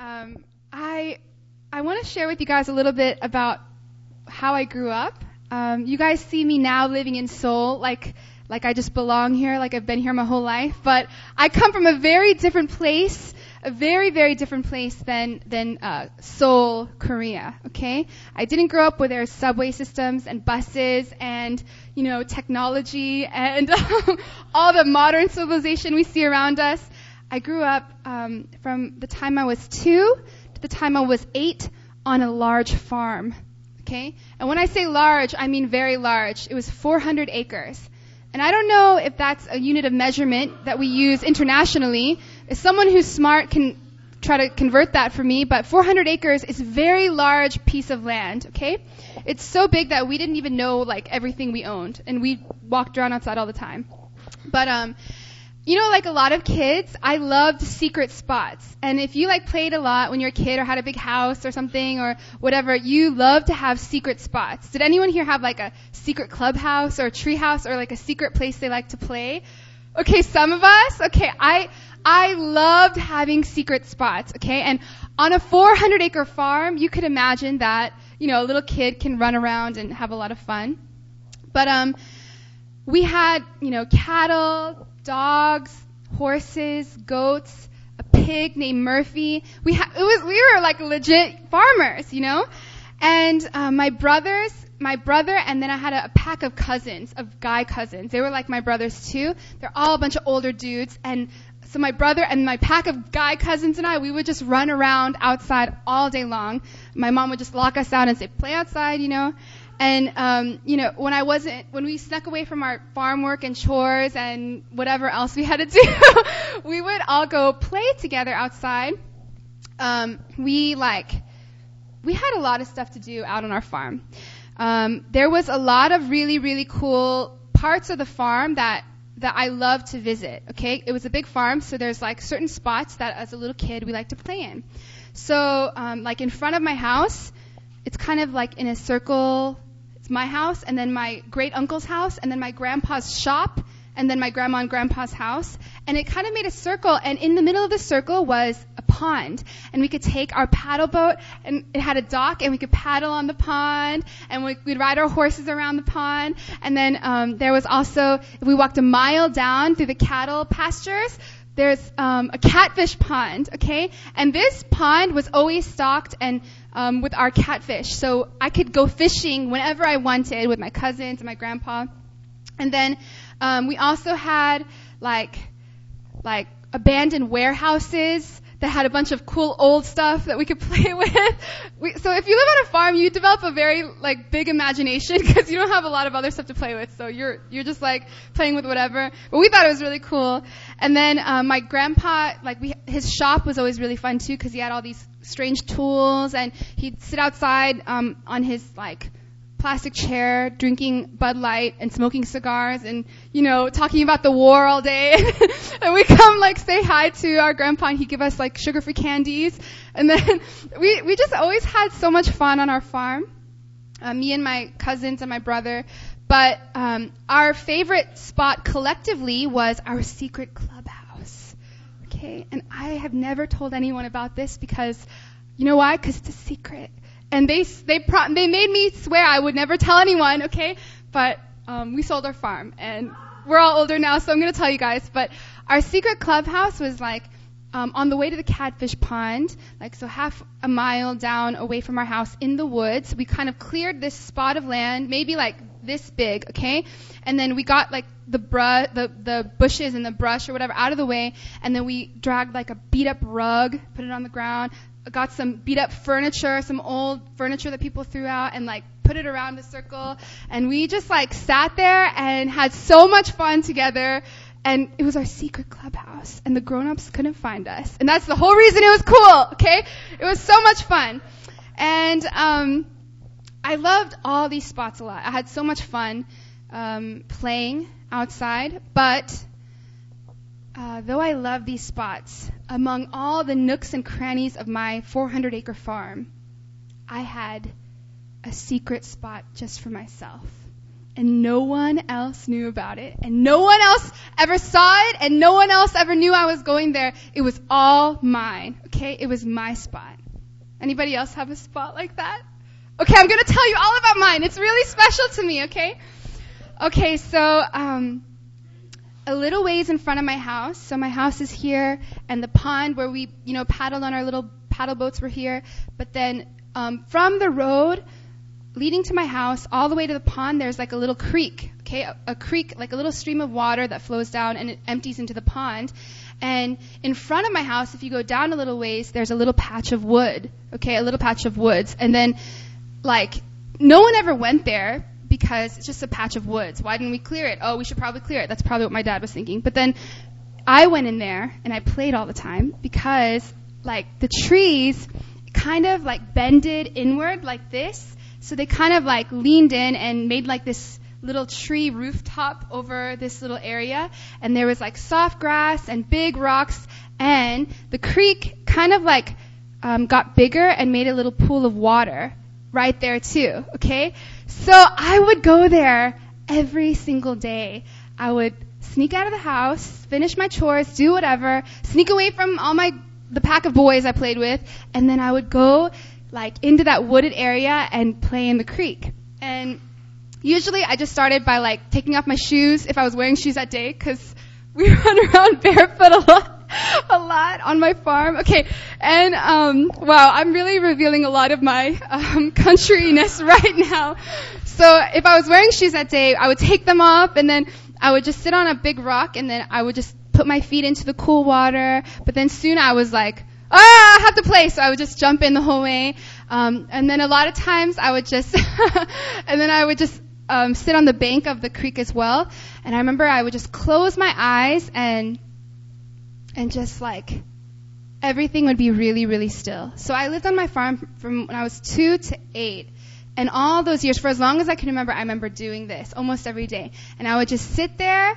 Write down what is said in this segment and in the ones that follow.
Um, I I want to share with you guys a little bit about how I grew up. Um, you guys see me now living in Seoul, like like I just belong here, like I've been here my whole life. But I come from a very different place, a very very different place than than uh, Seoul, Korea. Okay, I didn't grow up where there's subway systems and buses and you know technology and all the modern civilization we see around us. I grew up um, from the time I was two to the time I was eight on a large farm. Okay? And when I say large, I mean very large. It was 400 acres. And I don't know if that's a unit of measurement that we use internationally. If someone who's smart can try to convert that for me, but 400 acres is a very large piece of land, okay? It's so big that we didn't even know like everything we owned and we walked around outside all the time. But um you know, like a lot of kids, I loved secret spots. And if you like played a lot when you were a kid or had a big house or something or whatever, you love to have secret spots. Did anyone here have like a secret clubhouse or a treehouse or like a secret place they like to play? Okay, some of us. Okay, I I loved having secret spots. Okay, and on a 400 acre farm, you could imagine that you know a little kid can run around and have a lot of fun. But um, we had you know cattle, dogs, horses, goats, a pig named Murphy. We ha- it was we were like legit farmers, you know. And uh, my brothers, my brother, and then I had a, a pack of cousins, of guy cousins. They were like my brothers too. They're all a bunch of older dudes, and so my brother and my pack of guy cousins and I, we would just run around outside all day long. My mom would just lock us out and say, "Play outside," you know. And um, you know, when I wasn't, when we snuck away from our farm work and chores and whatever else we had to do, we would all go play together outside. Um, we like, we had a lot of stuff to do out on our farm. Um, there was a lot of really, really cool parts of the farm that that I loved to visit. Okay, it was a big farm, so there's like certain spots that as a little kid we like to play in. So, um, like in front of my house, it's kind of like in a circle my house, and then my great uncle's house, and then my grandpa's shop, and then my grandma and grandpa's house. And it kind of made a circle, and in the middle of the circle was a pond. And we could take our paddle boat, and it had a dock, and we could paddle on the pond, and we, would ride our horses around the pond. And then um, there was also, if we walked a mile down through the cattle pastures, there's um, a catfish pond, okay? And this pond was always stocked and um, with our catfish, so I could go fishing whenever I wanted with my cousins and my grandpa. And then um, we also had like like abandoned warehouses that had a bunch of cool old stuff that we could play with. We, so if you live on a farm, you develop a very like big imagination because you don't have a lot of other stuff to play with. So you're you're just like playing with whatever. But we thought it was really cool. And then um, my grandpa, like we, his shop was always really fun too because he had all these strange tools and he'd sit outside um, on his like plastic chair drinking Bud Light and smoking cigars and, you know, talking about the war all day. and we come like say hi to our grandpa and he'd give us like sugar free candies. And then we, we just always had so much fun on our farm. Uh, me and my cousins and my brother. But um, our favorite spot collectively was our secret clubhouse. Okay? And I have never told anyone about this because, you know why? Because it's a secret and they they pro- they made me swear I would never tell anyone, okay? But um, we sold our farm, and we're all older now, so I'm gonna tell you guys. But our secret clubhouse was like um, on the way to the catfish pond, like so half a mile down away from our house in the woods. We kind of cleared this spot of land, maybe like this big, okay? And then we got like the brush, the the bushes and the brush or whatever out of the way, and then we dragged like a beat up rug, put it on the ground, got some beat up furniture, some old furniture that people threw out, and like put it around the circle. And we just like sat there and had so much fun together. And it was our secret clubhouse, and the grown-ups couldn't find us. And that's the whole reason it was cool. Okay, it was so much fun, and um, I loved all these spots a lot. I had so much fun um, playing outside, but uh, though I love these spots, among all the nooks and crannies of my 400 acre farm, I had a secret spot just for myself. and no one else knew about it. And no one else ever saw it and no one else ever knew I was going there. It was all mine. Okay? It was my spot. Anybody else have a spot like that? Okay, I'm gonna tell you all about mine. It's really special to me, okay? Okay, so, um, a little ways in front of my house. So my house is here, and the pond where we, you know, paddled on our little paddle boats were here. But then um, from the road leading to my house all the way to the pond, there's like a little creek. Okay, a, a creek, like a little stream of water that flows down and it empties into the pond. And in front of my house, if you go down a little ways, there's a little patch of wood. Okay, a little patch of woods. And then, like, no one ever went there because it's just a patch of woods. Why didn't we clear it? Oh, we should probably clear it. That's probably what my dad was thinking. But then I went in there and I played all the time because like the trees kind of like bended inward like this. So they kind of like leaned in and made like this little tree rooftop over this little area. And there was like soft grass and big rocks. And the creek kind of like um, got bigger and made a little pool of water right there too. Okay? So I would go there every single day. I would sneak out of the house, finish my chores, do whatever, sneak away from all my the pack of boys I played with, and then I would go like into that wooded area and play in the creek. And usually I just started by like taking off my shoes if I was wearing shoes that day because we run around barefoot a lot. A lot on my farm. Okay, and um, wow, I'm really revealing a lot of my um, countryness right now. So if I was wearing shoes that day, I would take them off, and then I would just sit on a big rock, and then I would just put my feet into the cool water. But then soon I was like, ah, I have to play. So I would just jump in the whole way. Um, and then a lot of times I would just, and then I would just um, sit on the bank of the creek as well. And I remember I would just close my eyes and, and just like, everything would be really, really still. So I lived on my farm from when I was two to eight. And all those years, for as long as I can remember, I remember doing this almost every day. And I would just sit there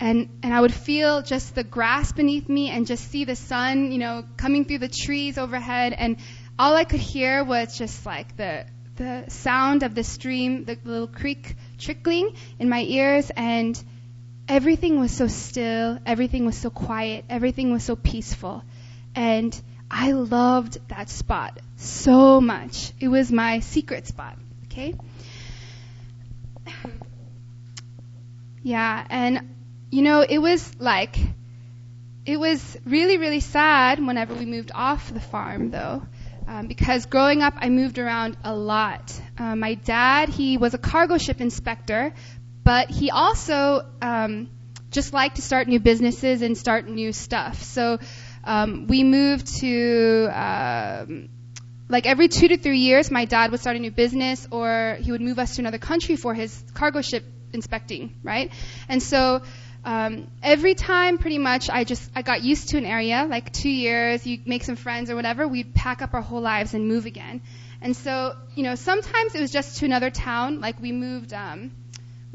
and and I would feel just the grass beneath me and just see the sun, you know, coming through the trees overhead and all I could hear was just like the the sound of the stream, the little creek trickling in my ears and everything was so still, everything was so quiet, everything was so peaceful. And I loved that spot so much. It was my secret spot, okay? yeah, and you know, it was like, it was really, really sad whenever we moved off the farm, though. Um, because growing up, I moved around a lot. Uh, my dad, he was a cargo ship inspector, but he also um, just liked to start new businesses and start new stuff. So um, we moved to um, like every two to three years, my dad would start a new business, or he would move us to another country for his cargo ship inspecting, right? And so um, every time pretty much I just I got used to an area like two years you make some friends or whatever we'd pack up our whole lives and move again and so you know sometimes it was just to another town like we moved um,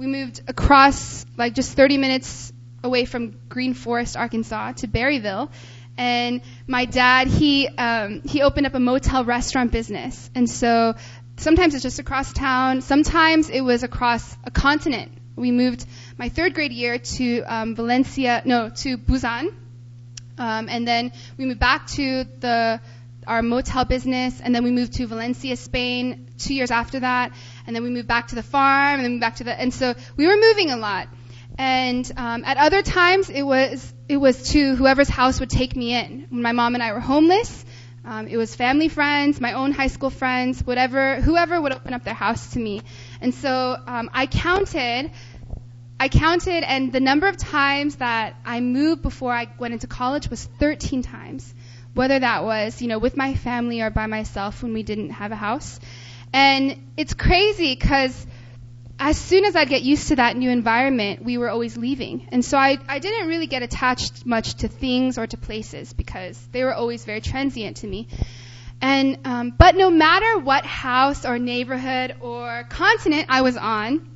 we moved across like just 30 minutes away from Green Forest Arkansas to Berryville. And my dad he um, he opened up a motel restaurant business. And so sometimes it's just across town. Sometimes it was across a continent. We moved my third grade year to um, Valencia, no, to Busan, um, and then we moved back to the our motel business, and then we moved to Valencia, Spain, two years after that, and then we moved back to the farm, and then back to the, and so we were moving a lot. And um, at other times, it was it was to whoever's house would take me in. When my mom and I were homeless, um, it was family friends, my own high school friends, whatever, whoever would open up their house to me. And so um, I counted, I counted, and the number of times that I moved before I went into college was 13 times. Whether that was, you know, with my family or by myself when we didn't have a house. And it's crazy because as soon as I'd get used to that new environment, we were always leaving. And so I, I didn't really get attached much to things or to places because they were always very transient to me. And, um, but no matter what house or neighborhood or continent I was on,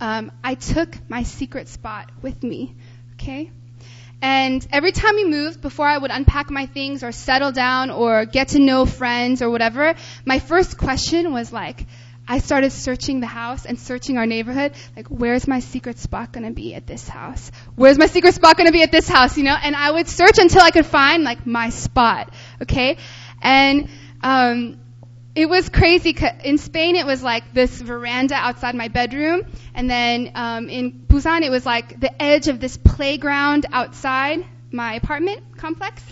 um, I took my secret spot with me. Okay? And every time we moved, before I would unpack my things or settle down or get to know friends or whatever, my first question was like, I started searching the house and searching our neighborhood. Like, where's my secret spot gonna be at this house? Where's my secret spot gonna be at this house? You know, and I would search until I could find like my spot. Okay, and um, it was crazy. In Spain, it was like this veranda outside my bedroom, and then um, in Busan, it was like the edge of this playground outside my apartment complex.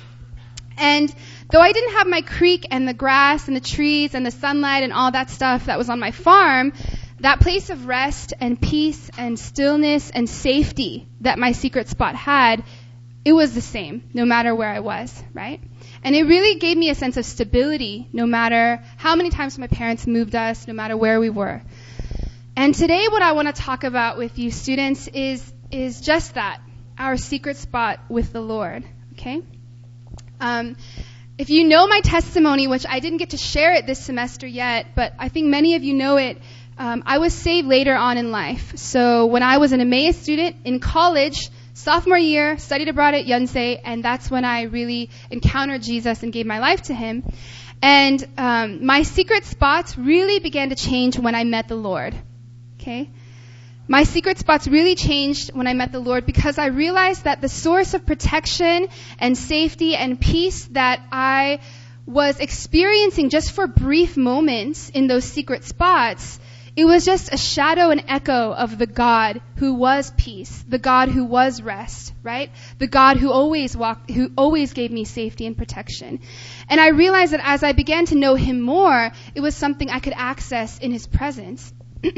And though I didn't have my creek and the grass and the trees and the sunlight and all that stuff that was on my farm, that place of rest and peace and stillness and safety that my secret spot had, it was the same no matter where I was, right? And it really gave me a sense of stability no matter how many times my parents moved us, no matter where we were. And today what I want to talk about with you students is is just that, our secret spot with the Lord, okay? Um, if you know my testimony, which I didn't get to share it this semester yet, but I think many of you know it, um, I was saved later on in life. So when I was an Emmaus student in college, sophomore year, studied abroad at Yonsei, and that's when I really encountered Jesus and gave my life to Him. And um, my secret spots really began to change when I met the Lord. Okay? My secret spots really changed when I met the Lord because I realized that the source of protection and safety and peace that I was experiencing just for brief moments in those secret spots, it was just a shadow and echo of the God who was peace, the God who was rest, right? The God who always walked, who always gave me safety and protection. And I realized that as I began to know Him more, it was something I could access in His presence.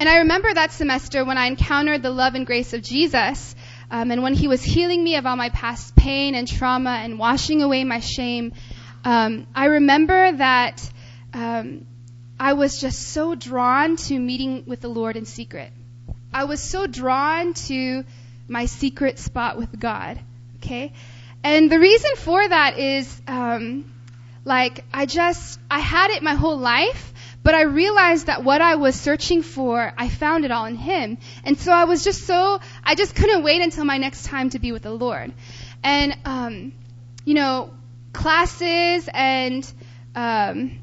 And I remember that semester when I encountered the love and grace of Jesus, um, and when He was healing me of all my past pain and trauma and washing away my shame. Um, I remember that um, I was just so drawn to meeting with the Lord in secret. I was so drawn to my secret spot with God. Okay, and the reason for that is, um, like, I just I had it my whole life but I realized that what I was searching for, I found it all in Him. And so I was just so, I just couldn't wait until my next time to be with the Lord. And, um, you know, classes and, um,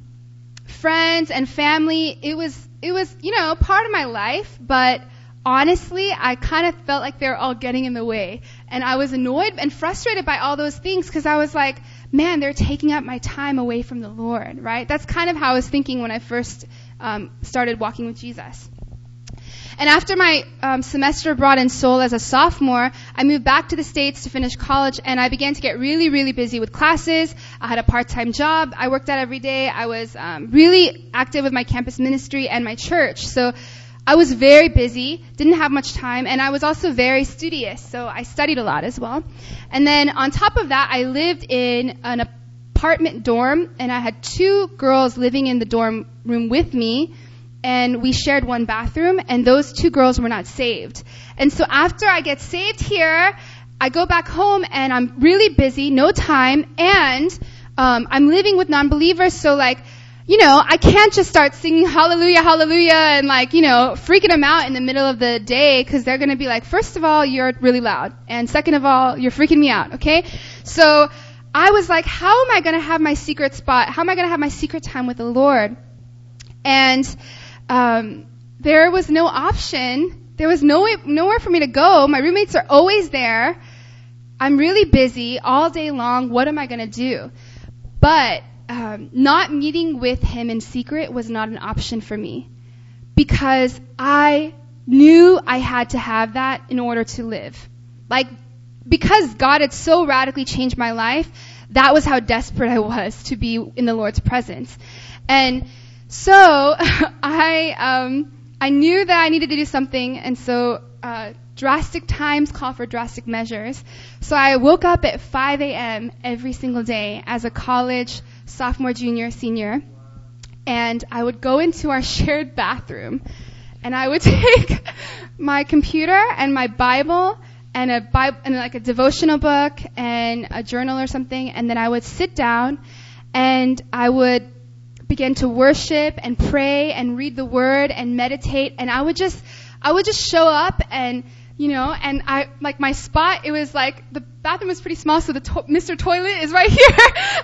friends and family, it was, it was, you know, part of my life, but honestly, I kind of felt like they were all getting in the way. And I was annoyed and frustrated by all those things because I was like, man, they're taking up my time away from the Lord, right? That's kind of how I was thinking when I first um, started walking with Jesus. And after my um, semester abroad in Seoul as a sophomore, I moved back to the States to finish college and I began to get really, really busy with classes. I had a part-time job I worked out every day. I was um, really active with my campus ministry and my church. So I was very busy, didn't have much time, and I was also very studious, so I studied a lot as well. And then on top of that, I lived in an apartment dorm, and I had two girls living in the dorm room with me, and we shared one bathroom, and those two girls were not saved. And so after I get saved here, I go back home, and I'm really busy, no time, and um, I'm living with non-believers, so like you know, I can't just start singing hallelujah, hallelujah, and like, you know, freaking them out in the middle of the day because they're to be like, first of all, you're really loud. And second of all, you're freaking me out, okay? So I was like, how am I to have my secret spot? How am I to have my secret time with the Lord? And, um, there was no option. There was no way, nowhere for me to go. My roommates are always there. I'm really busy all day long. What am I going to do? But um, not meeting with him in secret was not an option for me because I knew I had to have that in order to live. Like, because God had so radically changed my life, that was how desperate I was to be in the Lord's presence. And so I um, I knew that I needed to do something, and so uh, drastic times call for drastic measures. So I woke up at 5 a.m. every single day as a college sophomore, junior, senior, and I would go into our shared bathroom and I would take my computer and my Bible and a Bible and like a devotional book and a journal or something and then I would sit down and I would begin to worship and pray and read the word and meditate and I would just I would just show up and you know and I like my spot it was like the bathroom was pretty small, so the to- Mr. Toilet is right here,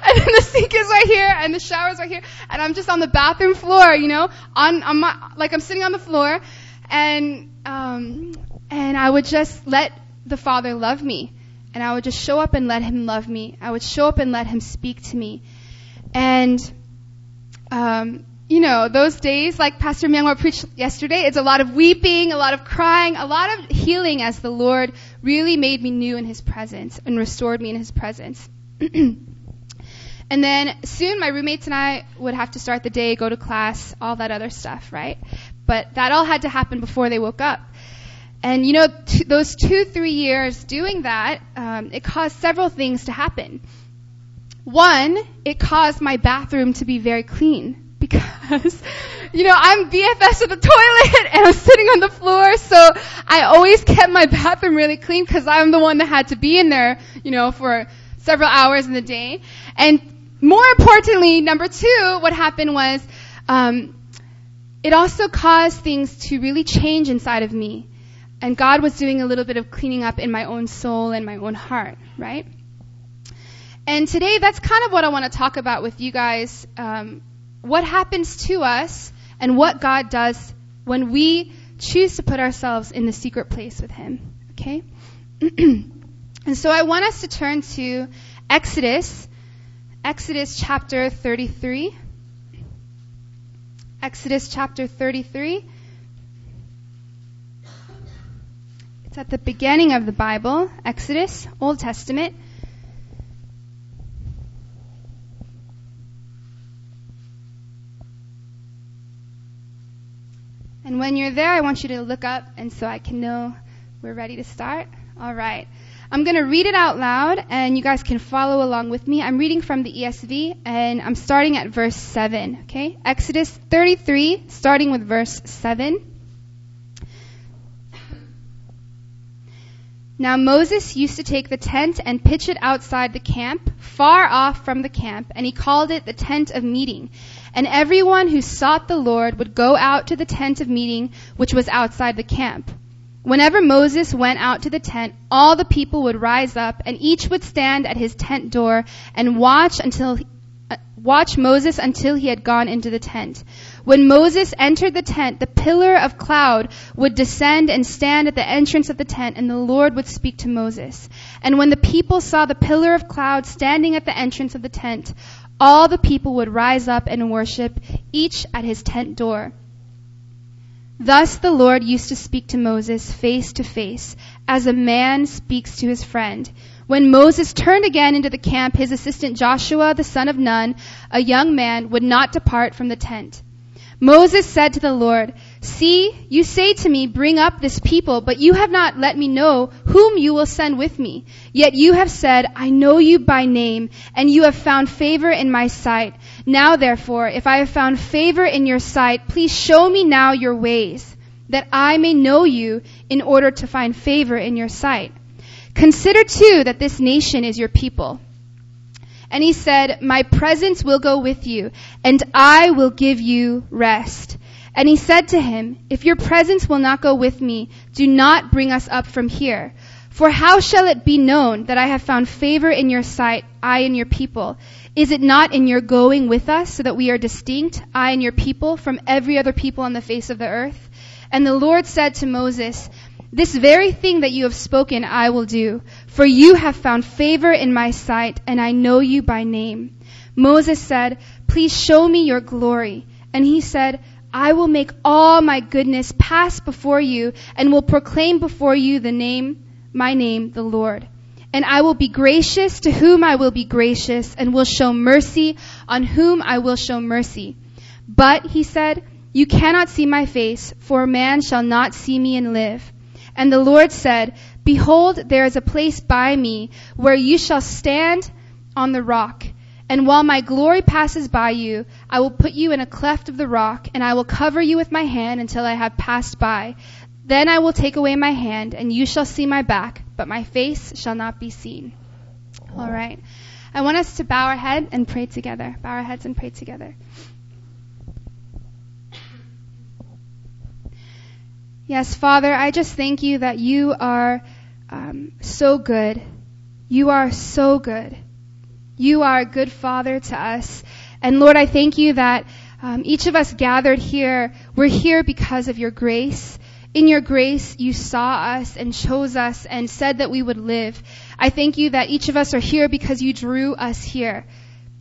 and then the sink is right here, and the shower is right here, and I'm just on the bathroom floor, you know, on, on my, like I'm sitting on the floor, and, um, and I would just let the Father love me, and I would just show up and let Him love me. I would show up and let Him speak to me, and, um, you know, those days, like Pastor Myungwa preached yesterday, it's a lot of weeping, a lot of crying, a lot of healing as the Lord really made me new in His presence and restored me in His presence. and then soon my roommates and I would have to start the day, go to class, all that other stuff, right? But that all had to happen before they woke up. And you know, t- those two, three years doing that, um, it caused several things to happen. One, it caused my bathroom to be very clean because, you know, I'm BFS of the toilet and I'm sitting on the floor, so I always kept my bathroom really clean because I'm the one that had to be in there, you know, for several hours in the day. And more importantly, number two, what happened was, um, it also caused things to really change inside of me. And God was doing a little bit of cleaning up in my own soul and my own heart, right? And today, that's kind of what I want to talk about with you guys. Um, what happens to us and what God does when we choose to put ourselves in the secret place with Him. Okay? and so I want us to turn to Exodus, Exodus chapter 33. Exodus chapter 33. It's at the beginning of the Bible, Exodus, Old Testament. And when you're there, I want you to look up and so I can know we're ready to start. All right. I'm going to read it out loud and you guys can follow along with me. I'm reading from the ESV and I'm starting at verse 7, okay? Exodus 33, starting with verse 7. Now Moses used to take the tent and pitch it outside the camp, far off from the camp, and he called it the tent of meeting. And everyone who sought the Lord would go out to the tent of meeting, which was outside the camp. Whenever Moses went out to the tent, all the people would rise up, and each would stand at his tent door and watch until uh, watch Moses until he had gone into the tent. When Moses entered the tent, the pillar of cloud would descend and stand at the entrance of the tent, and the Lord would speak to Moses. And when the people saw the pillar of cloud standing at the entrance of the tent, all the people would rise up and worship, each at his tent door. Thus the Lord used to speak to Moses face to face, as a man speaks to his friend. When Moses turned again into the camp, his assistant Joshua, the son of Nun, a young man, would not depart from the tent. Moses said to the Lord, See, you say to me, bring up this people, but you have not let me know whom you will send with me. Yet you have said, I know you by name, and you have found favor in my sight. Now therefore, if I have found favor in your sight, please show me now your ways, that I may know you in order to find favor in your sight. Consider too that this nation is your people. And he said, My presence will go with you, and I will give you rest. And he said to him, If your presence will not go with me, do not bring us up from here. For how shall it be known that I have found favor in your sight, I and your people? Is it not in your going with us, so that we are distinct, I and your people, from every other people on the face of the earth? And the Lord said to Moses, this very thing that you have spoken I will do, for you have found favor in my sight, and I know you by name. Moses said, Please show me your glory. And he said, I will make all my goodness pass before you, and will proclaim before you the name, my name, the Lord. And I will be gracious to whom I will be gracious, and will show mercy on whom I will show mercy. But, he said, you cannot see my face, for a man shall not see me and live. And the Lord said, Behold, there is a place by me where you shall stand on the rock. And while my glory passes by you, I will put you in a cleft of the rock, and I will cover you with my hand until I have passed by. Then I will take away my hand, and you shall see my back, but my face shall not be seen. All right. I want us to bow our head and pray together. Bow our heads and pray together. Yes, Father, I just thank you that you are um, so good. You are so good. You are a good father to us. And Lord, I thank you that um, each of us gathered here, we're here because of your grace. In your grace, you saw us and chose us and said that we would live. I thank you that each of us are here because you drew us here.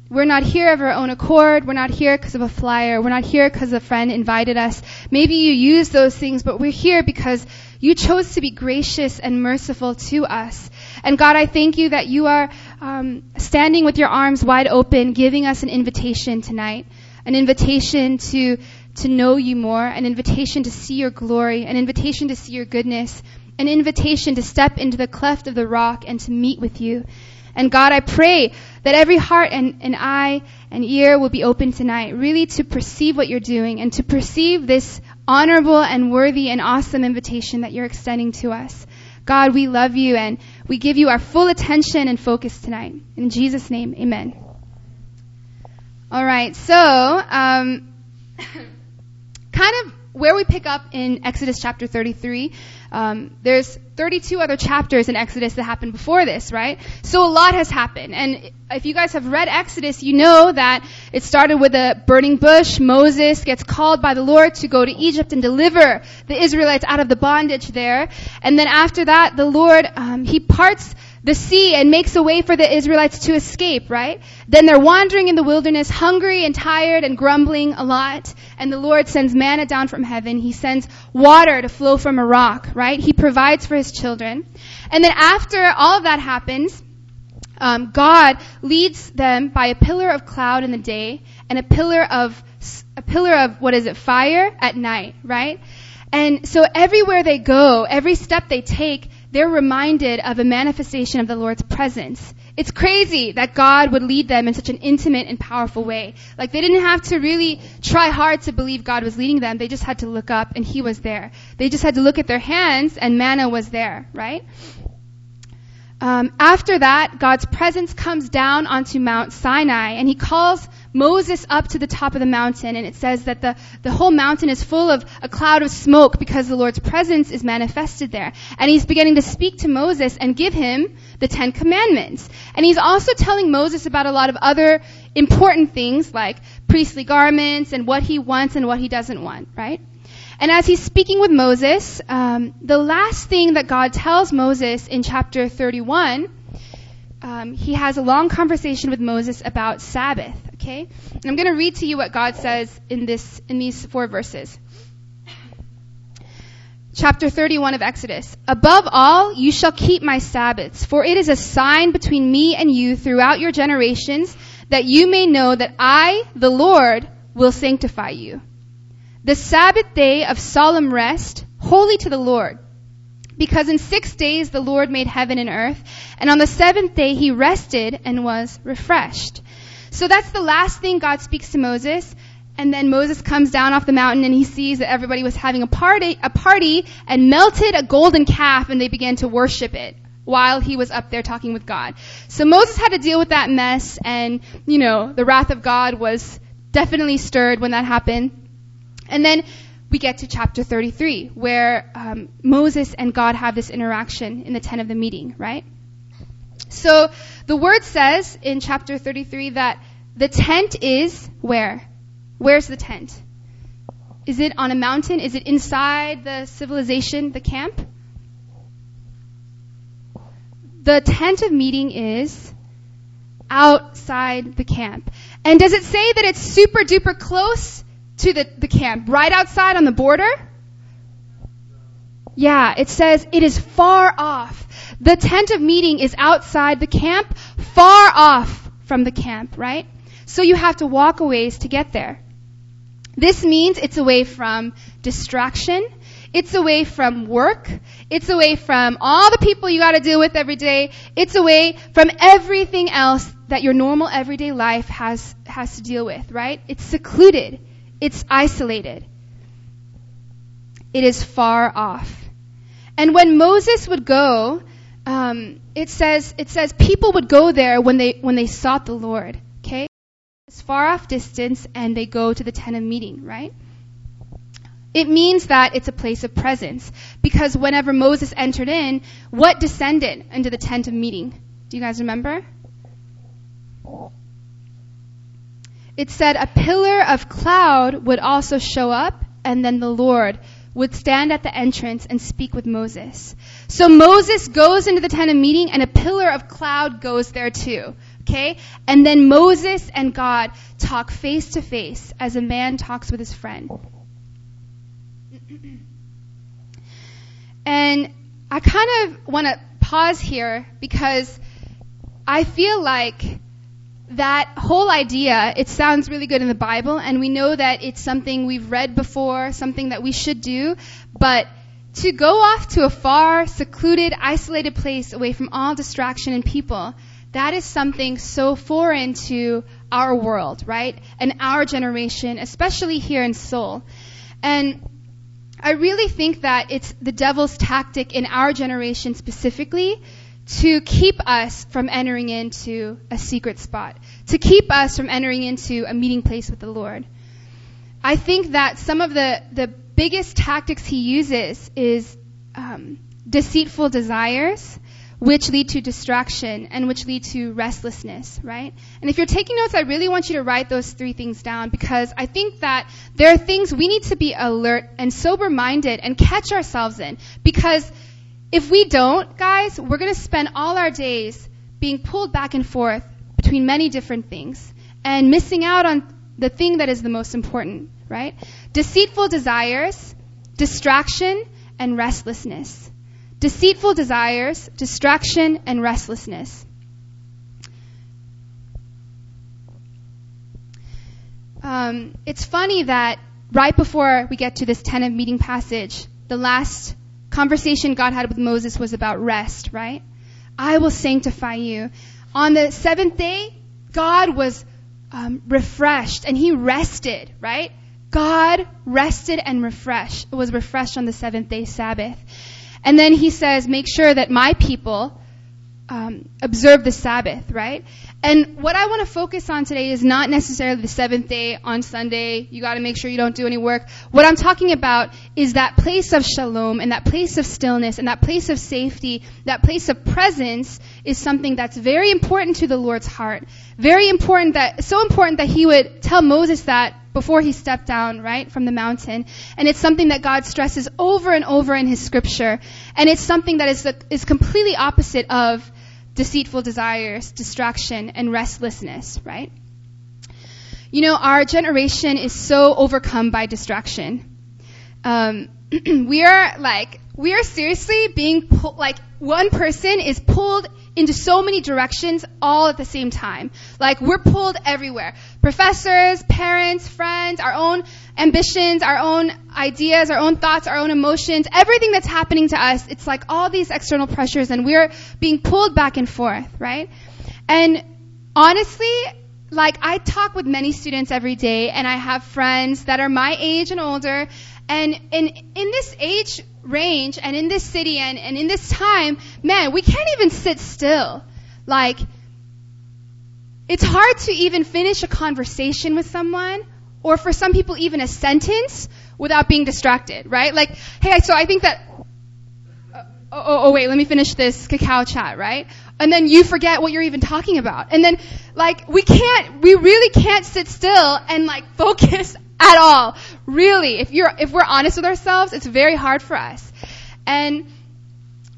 We're not here of our own accord. We're not here because of a flyer. We're not here because a friend invited us. Maybe you use those things, but we're here because you chose to be gracious and merciful to us. And God, I thank you that you are um, standing with your arms wide open, giving us an invitation tonight, an invitation to to know you more, an invitation to see your glory, an invitation to see your goodness, an invitation to step into the cleft of the rock and to meet with you. And God, I pray that every heart and, and eye and ear will be open tonight, really to perceive what you're doing and to perceive this honorable and worthy and awesome invitation that you're extending to us. God, we love you and we give you our full attention and focus tonight. In Jesus' name, amen. All right, so um, kind of where we pick up in Exodus chapter 33, um, there's 32 other chapters in Exodus that happened before this, right? So a lot has happened. And if you guys have read Exodus, you know that it started with a burning bush. Moses gets called by the Lord to go to Egypt and deliver the Israelites out of the bondage there. And then after that, the Lord, um, he parts the sea and makes a way for the Israelites to escape, right? Then they're wandering in the wilderness, hungry and tired and grumbling a lot. And the Lord sends manna down from heaven. He sends water to flow from a rock, right? He provides for his children. And then after all of that happens, um, God leads them by a pillar of cloud in the day and a pillar of a pillar of what is it fire at night, right? And so everywhere they go, every step they take, they're reminded of a manifestation of the Lord's presence. It's crazy that God would lead them in such an intimate and powerful way. Like they didn't have to really try hard to believe God was leading them. They just had to look up and He was there. They just had to look at their hands and manna was there, right? Um, after that, God's presence comes down onto Mount Sinai and He calls Moses up to the top of the mountain, and it says that the, the whole mountain is full of a cloud of smoke because the Lord's presence is manifested there. And he's beginning to speak to Moses and give him the Ten Commandments. And he's also telling Moses about a lot of other important things like priestly garments and what he wants and what he doesn't want, right? And as he's speaking with Moses, um, the last thing that God tells Moses in chapter 31 um, he has a long conversation with Moses about Sabbath. Okay, and I'm going to read to you what God says in this in these four verses. Chapter 31 of Exodus. Above all, you shall keep my Sabbaths, for it is a sign between me and you throughout your generations, that you may know that I, the Lord, will sanctify you. The Sabbath day of solemn rest, holy to the Lord. Because in six days the Lord made heaven and earth, and on the seventh day he rested and was refreshed. So that's the last thing God speaks to Moses. And then Moses comes down off the mountain and he sees that everybody was having a party, a party and melted a golden calf and they began to worship it while he was up there talking with God. So Moses had to deal with that mess and, you know, the wrath of God was definitely stirred when that happened. And then we get to chapter 33, where um, Moses and God have this interaction in the tent of the meeting, right? So the word says in chapter 33 that the tent is where? Where's the tent? Is it on a mountain? Is it inside the civilization, the camp? The tent of meeting is outside the camp. And does it say that it's super duper close to the, the camp, right outside on the border. Yeah, it says it is far off. The tent of meeting is outside the camp, far off from the camp, right? So you have to walk a ways to get there. This means it's away from distraction. It's away from work. It's away from all the people you gotta deal with every day. It's away from everything else that your normal everyday life has, has to deal with, right? It's secluded. It's isolated. It is far off. And when Moses would go, um, it says it says people would go there when they when they sought the Lord. Okay, it's far off distance, and they go to the tent of meeting. Right. It means that it's a place of presence because whenever Moses entered in, what descended into the tent of meeting? Do you guys remember? It said a pillar of cloud would also show up, and then the Lord would stand at the entrance and speak with Moses. So Moses goes into the tent of meeting, and a pillar of cloud goes there too. Okay? And then Moses and God talk face to face as a man talks with his friend. And I kind of want to pause here because I feel like that whole idea, it sounds really good in the Bible, and we know that it's something we've read before, something that we should do, but to go off to a far, secluded, isolated place away from all distraction and people, that is something so foreign to our world, right? And our generation, especially here in Seoul. And I really think that it's the devil's tactic in our generation specifically to keep us from entering into a secret spot, to keep us from entering into a meeting place with the Lord. I think that some of the, the biggest tactics he uses is um, deceitful desires, which lead to distraction and which lead to restlessness, right? And if you're taking notes, I really want you to write those three things down because I think that there are things we need to be alert and sober minded and catch ourselves in because if we don't, guys, we're going to spend all our days being pulled back and forth between many different things and missing out on the thing that is the most important, right? Deceitful desires, distraction, and restlessness. Deceitful desires, distraction, and restlessness. Um, it's funny that right before we get to this tent of meeting passage, the last conversation God had with Moses was about rest, right? I will sanctify you. On the seventh day, God was um, refreshed and he rested, right? God rested and refreshed, was refreshed on the seventh day Sabbath. And then he says, make sure that my people um, observe the Sabbath, right? And what I want to focus on today is not necessarily the seventh day on Sunday. You got to make sure you don't do any work. What I'm talking about is that place of shalom and that place of stillness and that place of safety, that place of presence is something that's very important to the Lord's heart. Very important that, so important that He would tell Moses that before he stepped down, right, from the mountain. And it's something that God stresses over and over in His scripture. And it's something that is, is completely opposite of deceitful desires, distraction, and restlessness, right? You know, our generation is so overcome by distraction. Um, we are like, we are seriously being pulled, like, one person is pulled into so many directions all at the same time. Like, we're pulled everywhere. Professors, parents, friends, our own ambitions, our own ideas, our own thoughts, our own emotions, everything that's happening to us, it's like all these external pressures and we're being pulled back and forth, right? And honestly, like I talk with many students every day and I have friends that are my age and older and in in this age range and in this city and, and in this time, man, we can't even sit still. Like it's hard to even finish a conversation with someone or for some people even a sentence without being distracted, right? Like, hey, so I think that, uh, oh, oh, oh, wait, let me finish this Kakao chat, right? And then you forget what you're even talking about. And then, like, we can't, we really can't sit still and like focus at all. Really, if you're, if we're honest with ourselves, it's very hard for us. And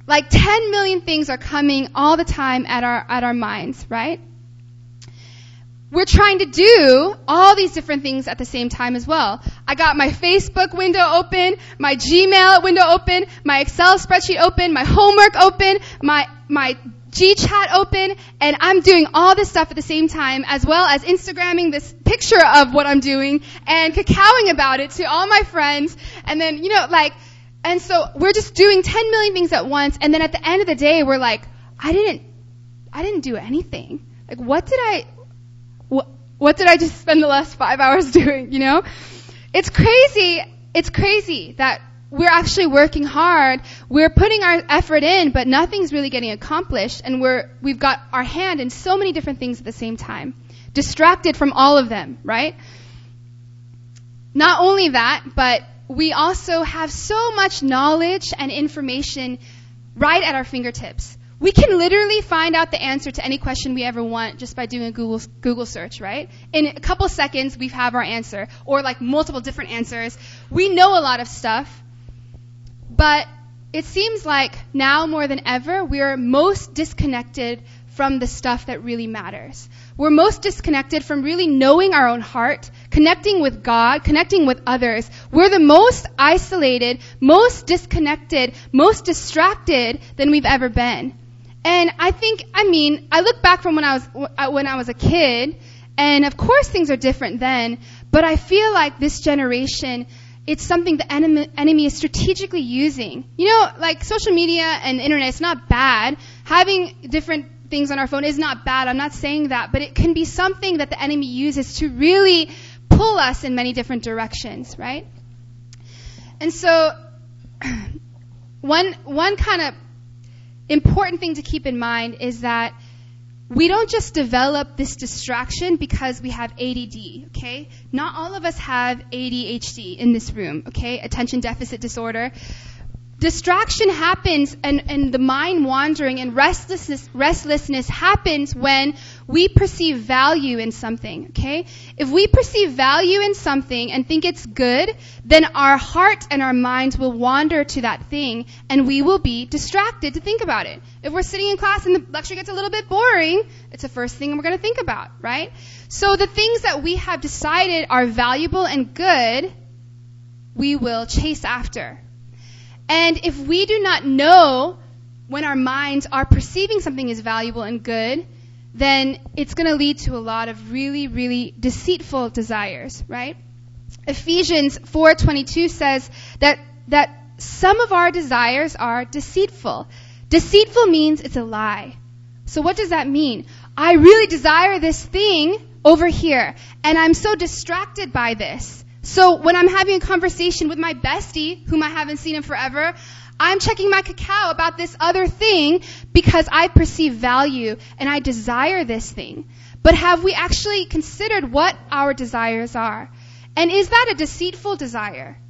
like 10 million things are coming all the time at our, at our minds, right? we're trying to do all these different things at the same time as well. I got my Facebook window open, my Gmail window open, my Excel spreadsheet open, my homework open, my, my GChat open, and I'm doing all this stuff at the same time, as well as Instagramming this picture of what I'm doing and Kakaoing about it to all my friends, and then, you know, like, and so we're just doing 10 million things at once, and then at the end of the day, we're like, I didn't, I didn't do anything. Like, what did I, what, what did I just spend the last five hours doing? You know? It's crazy. It's crazy that we're actually working hard. We're putting our effort in, but nothing's really getting accomplished. And we're, we've got our hand in so many different things at the same time. Distracted from all of them, right? Not only that, but we also have so much knowledge and information right at our fingertips. We can literally find out the answer to any question we ever want just by doing a Google, Google search, right? In a couple seconds, we have our answer, or like multiple different answers. We know a lot of stuff, but it seems like now more than ever, we are most disconnected from the stuff that really matters. We're most disconnected from really knowing our own heart, connecting with God, connecting with others. We're the most isolated, most disconnected, most distracted than we've ever been. And I think, I mean, I look back from when I was, uh, when I was a kid, and of course things are different then, but I feel like this generation, it's something the enemy, enemy is strategically using. You know, like social media and internet, it's not bad. Having different things on our phone is not bad. I'm not saying that, but it can be something that the enemy uses to really pull us in many different directions, right? And so, one, one kind of important thing to keep in mind is that we don't just develop this distraction because we have ADD, okay? Not all of us have ADHD in this room, okay? Attention deficit disorder distraction happens and, and the mind wandering and restlessness, restlessness happens when we perceive value in something, okay? If we perceive value in something and think it's good, then our heart and our minds will wander to that thing and we will be distracted to think about it. If we're sitting in class and the lecture gets a little bit boring, it's the first thing we're going to think about, right? So the things that we have decided are valuable and good, we will chase after, and if we do not know when our minds are perceiving something as valuable and good, then it's going to lead to a lot of really, really deceitful desires, right? Ephesians 4:22 says that that some of our desires are deceitful. Deceitful means it's a lie. So what does that mean? I really desire this thing over here, and I'm so distracted by this so when I'm having a conversation with my bestie, whom I haven't seen in forever, I'm checking my Kakao about this other thing because I perceive value and I desire this thing. But have we actually considered what our desires are? And is that a deceitful desire?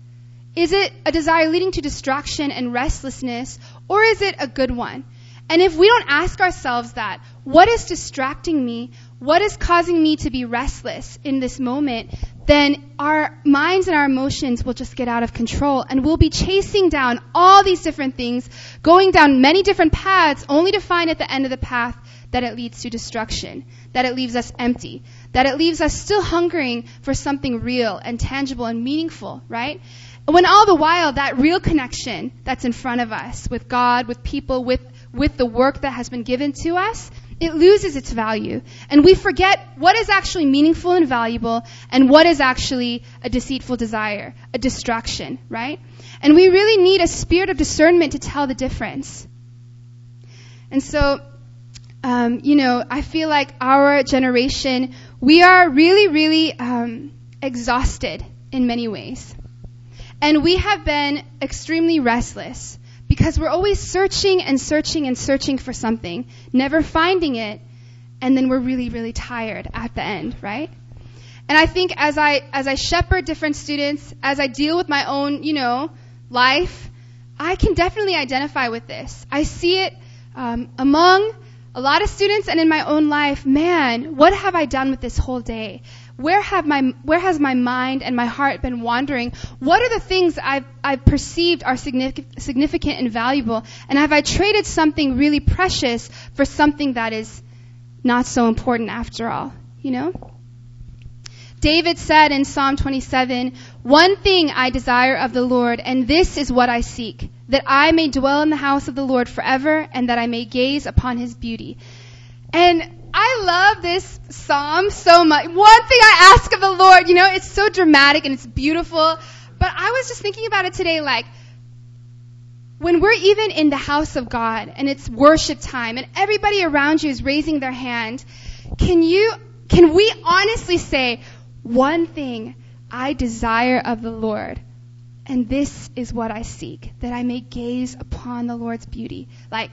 Is it a desire leading to distraction and restlessness, or is it a good one? And if we don't ask ourselves that, what is distracting me? What is causing me to be restless in this moment? Then our minds and our emotions will just get out of control and we'll be chasing down all these different things, going down many different paths, only to find at the end of the path that it leads to destruction, that it leaves us empty, that it leaves us still hungering for something real and tangible and meaningful, right? When all the while that real connection that's in front of us with God, with people, with with the work that has been given to us, it loses its value. And we forget what is actually meaningful and valuable and what is actually a deceitful desire, a distraction, right? And we really need a spirit of discernment to tell the difference. And so, um, you know, I feel like our generation, we are really, really um, exhausted in many ways. And we have been extremely restless because we're always searching and searching and searching for something, never finding it, and then we're really, really tired at the end, right? And I think as I, as I shepherd different students, as I deal with my own, you know, life, I can definitely identify with this. I see it um, among a lot of students and in my own life. Man, what have I done with this whole day? Where have my where has my mind and my heart been wandering? What are the things I've I've perceived are significant and valuable? And have I traded something really precious for something that is not so important after all? You know? David said in Psalm 27, One thing I desire of the Lord, and this is what I seek, that I may dwell in the house of the Lord forever, and that I may gaze upon his beauty. And I love this psalm so much. One thing I ask of the Lord, you know, it's so dramatic and it's beautiful. But I was just thinking about it today, like, when we're even in the house of God and it's worship time and everybody around you is raising their hand, can you, can we honestly say, one thing I desire of the Lord, and this is what I seek, that I may gaze upon the Lord's beauty? Like,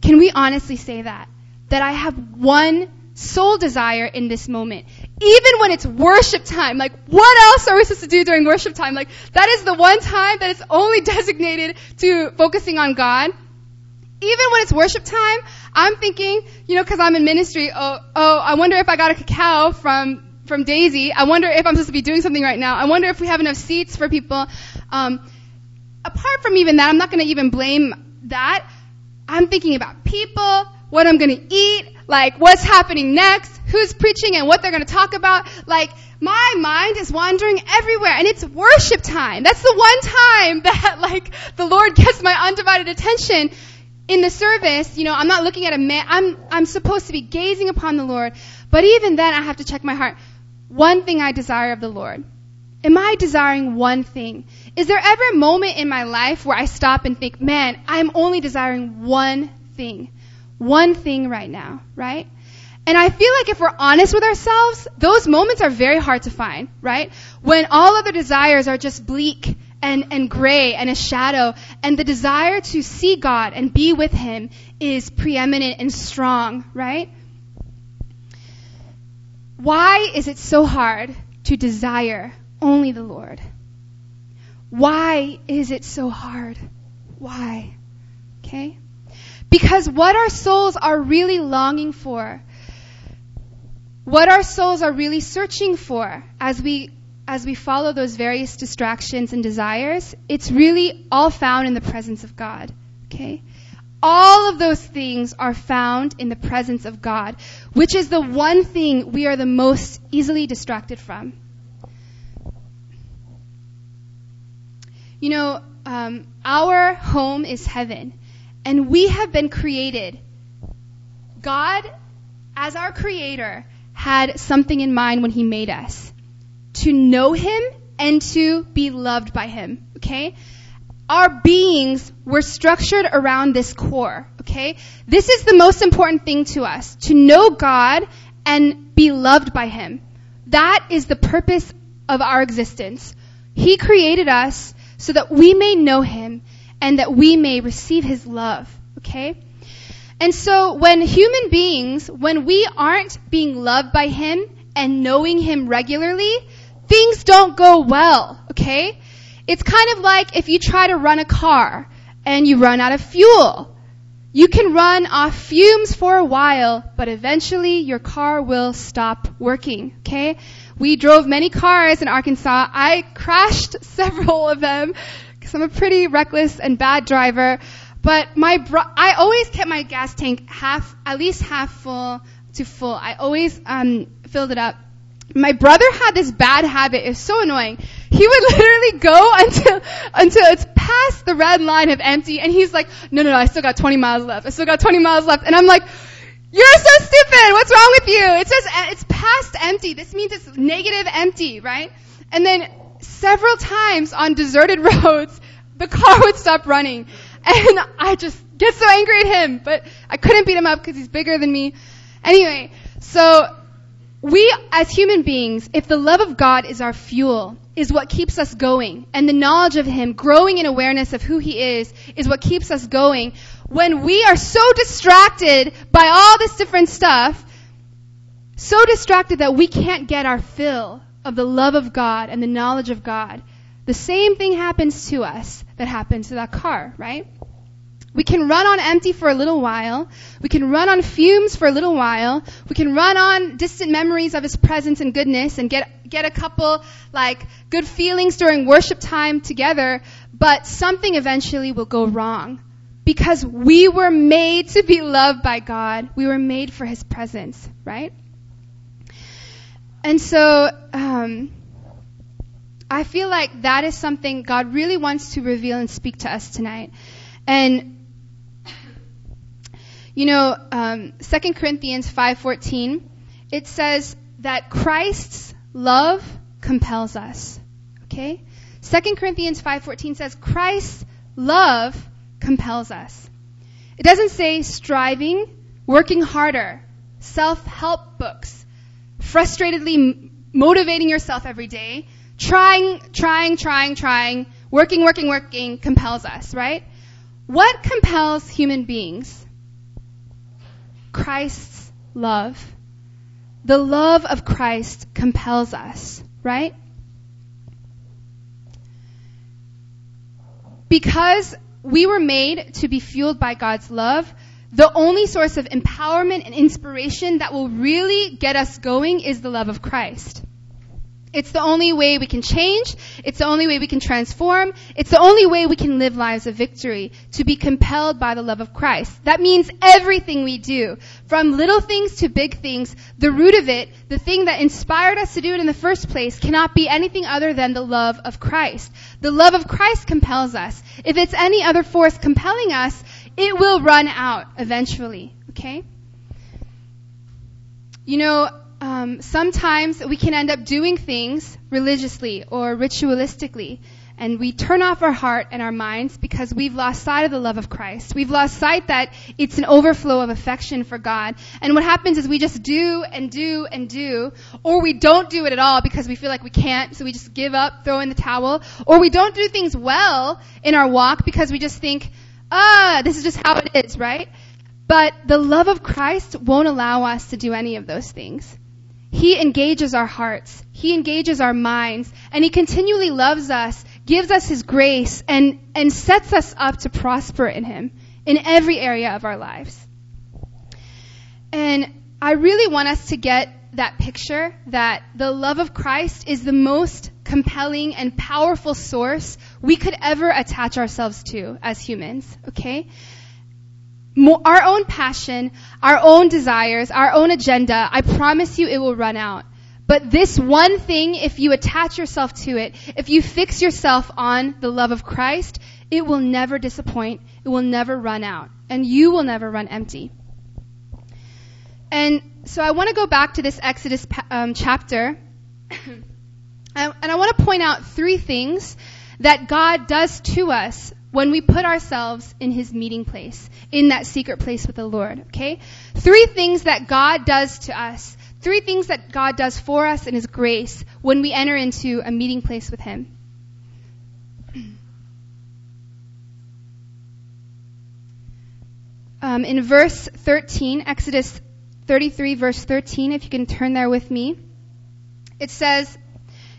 can we honestly say that? That I have one sole desire in this moment. Even when it's worship time, like what else are we supposed to do during worship time? Like that is the one time that is only designated to focusing on God. even when it's worship time, I'm thinking, you know, cause I'm in ministry, oh, oh, I wonder if I got a Kakao from, from Daisy. I wonder if I'm supposed to be doing something right now. I wonder if we have enough seats for people. Um, apart from even that, I'm not gonna even blame that. I'm thinking about people, what I'm gonna eat, like what's happening next, who's preaching and what they're gonna talk about. Like, my mind is wandering everywhere and it's worship time. That's the one time that like the Lord gets my undivided attention in the service. You know, I'm not looking at a man. I'm, I'm supposed to be gazing upon the Lord. But even then I have to check my heart. One thing I desire of the Lord. Am I desiring one thing? Is there ever a moment in my life where I stop and think, man, I'm only desiring one thing? One thing right now, right? And I feel like if we're honest with ourselves, those moments are very hard to find, right? When all other desires are just bleak and, and gray and a shadow, and the desire to see God and be with Him is preeminent and strong, right? Why is it so hard to desire only the Lord? Why is it so hard? Why? Okay? Because what our souls are really longing for what our souls are really searching for as we as we follow those various distractions and desires, it's really all found in the presence of God. Okay? All of those things are found in the presence of God, which is the one thing we are the most easily distracted from. You know, um, our home is heaven, and we have been created. God, as our creator, had something in mind when he made us. To know him and to be loved by him. Okay? Our beings were structured around this core. Okay? This is the most important thing to us. To know God and be loved by him. That is the purpose of our existence. He created us so that we may know him and that we may receive his love. Okay? And so when human beings, when we aren't being loved by Him and knowing Him regularly, things don't go well, okay? It's kind of like if you try to run a car and you run out of fuel. You can run off fumes for a while, but eventually your car will stop working, okay? We drove many cars in Arkansas. I crashed several of them I'm a pretty reckless and bad driver. But my bro- I always kept my gas tank half, at least half full to full. I always um, filled it up. My brother had this bad habit. It was so annoying. He would literally go until until it's past the red line of empty, and he's like, "No, no, no, I still got 20 miles left. I still got 20 miles left." And I'm like, "You're so stupid. What's wrong with you? It says it's past empty. This means it's negative empty, right?" And then several times on deserted roads, the car would stop running. And I just get so angry at him, but I couldn't beat him up because he's bigger than me. Anyway, so we as human beings, if the love of God is our fuel, is what keeps us going, and the knowledge of Him, growing in awareness of who He is, is what keeps us going. When we are so distracted by all this different stuff, so distracted that we can't get our fill of the love of God and the knowledge of God, the same thing happens to us that happened to that car, right? We can run on empty for a little while. We can run on fumes for a little while. We can run on distant memories of His presence and goodness and get, get a couple, like, good feelings during worship time together, but something eventually will go wrong. Because we were made to be loved by God. We were made for His presence, right? And so, um, I feel like that is something God really wants to reveal and speak to us tonight. And you know, um, 2 Corinthians 5:14, it says that Christ's love compels us. Okay? 2 Corinthians 5:14 says Christ's love compels us. It doesn't say striving, working harder, self-help books, frustratedly motivating yourself every day, trying, trying, trying, trying, working, working, working compels us, right? What compels human beings? Christ's love. The love of Christ compels us, right? Because we were made to be fueled by God's love. The only source of empowerment and inspiration that will really get us going is the love of Christ. It's the only way we can change. It's the only way we can transform. It's the only way we can live lives of victory, to be compelled by the love of Christ. That means everything we do, from little things to big things, the root of it, the thing that inspired us to do it in the first place, cannot be anything other than the love of Christ. The love of Christ compels us. If it's any other force compelling us, it will run out eventually. Okay? You know, um, sometimes we can end up doing things religiously or ritualistically, and we turn off our heart and our minds because we've lost sight of the love of Christ. We've lost sight that it's an overflow of affection for God. And what happens is we just do and do and do, or we don't do it at all because we feel like we can't, so we just give up, throw in the towel, or we don't do things well in our walk because we just think, ah, this is just how it is, right? But the love of Christ won't allow us to do any of those things. He engages our hearts. He engages our minds. And He continually loves us, gives us His grace, and, and sets us up to prosper in Him in every area of our lives. And I really want us to get that picture that the love of Christ is the most compelling and powerful source we could ever attach ourselves to as humans, okay? Our own passion, our own desires, our own agenda, I promise you it will run out. But this one thing, if you attach yourself to it, if you fix yourself on the love of Christ, it will never disappoint. It will never run out. And you will never run empty. And so I want to go back to this Exodus um, chapter. and I want to point out three things that God does to us when we put ourselves in his meeting place, in that secret place with the Lord, okay? Three things that God does to us, three things that God does for us in his grace when we enter into a meeting place with him. Um, in verse 13, Exodus 33, verse 13, if you can turn there with me, it says,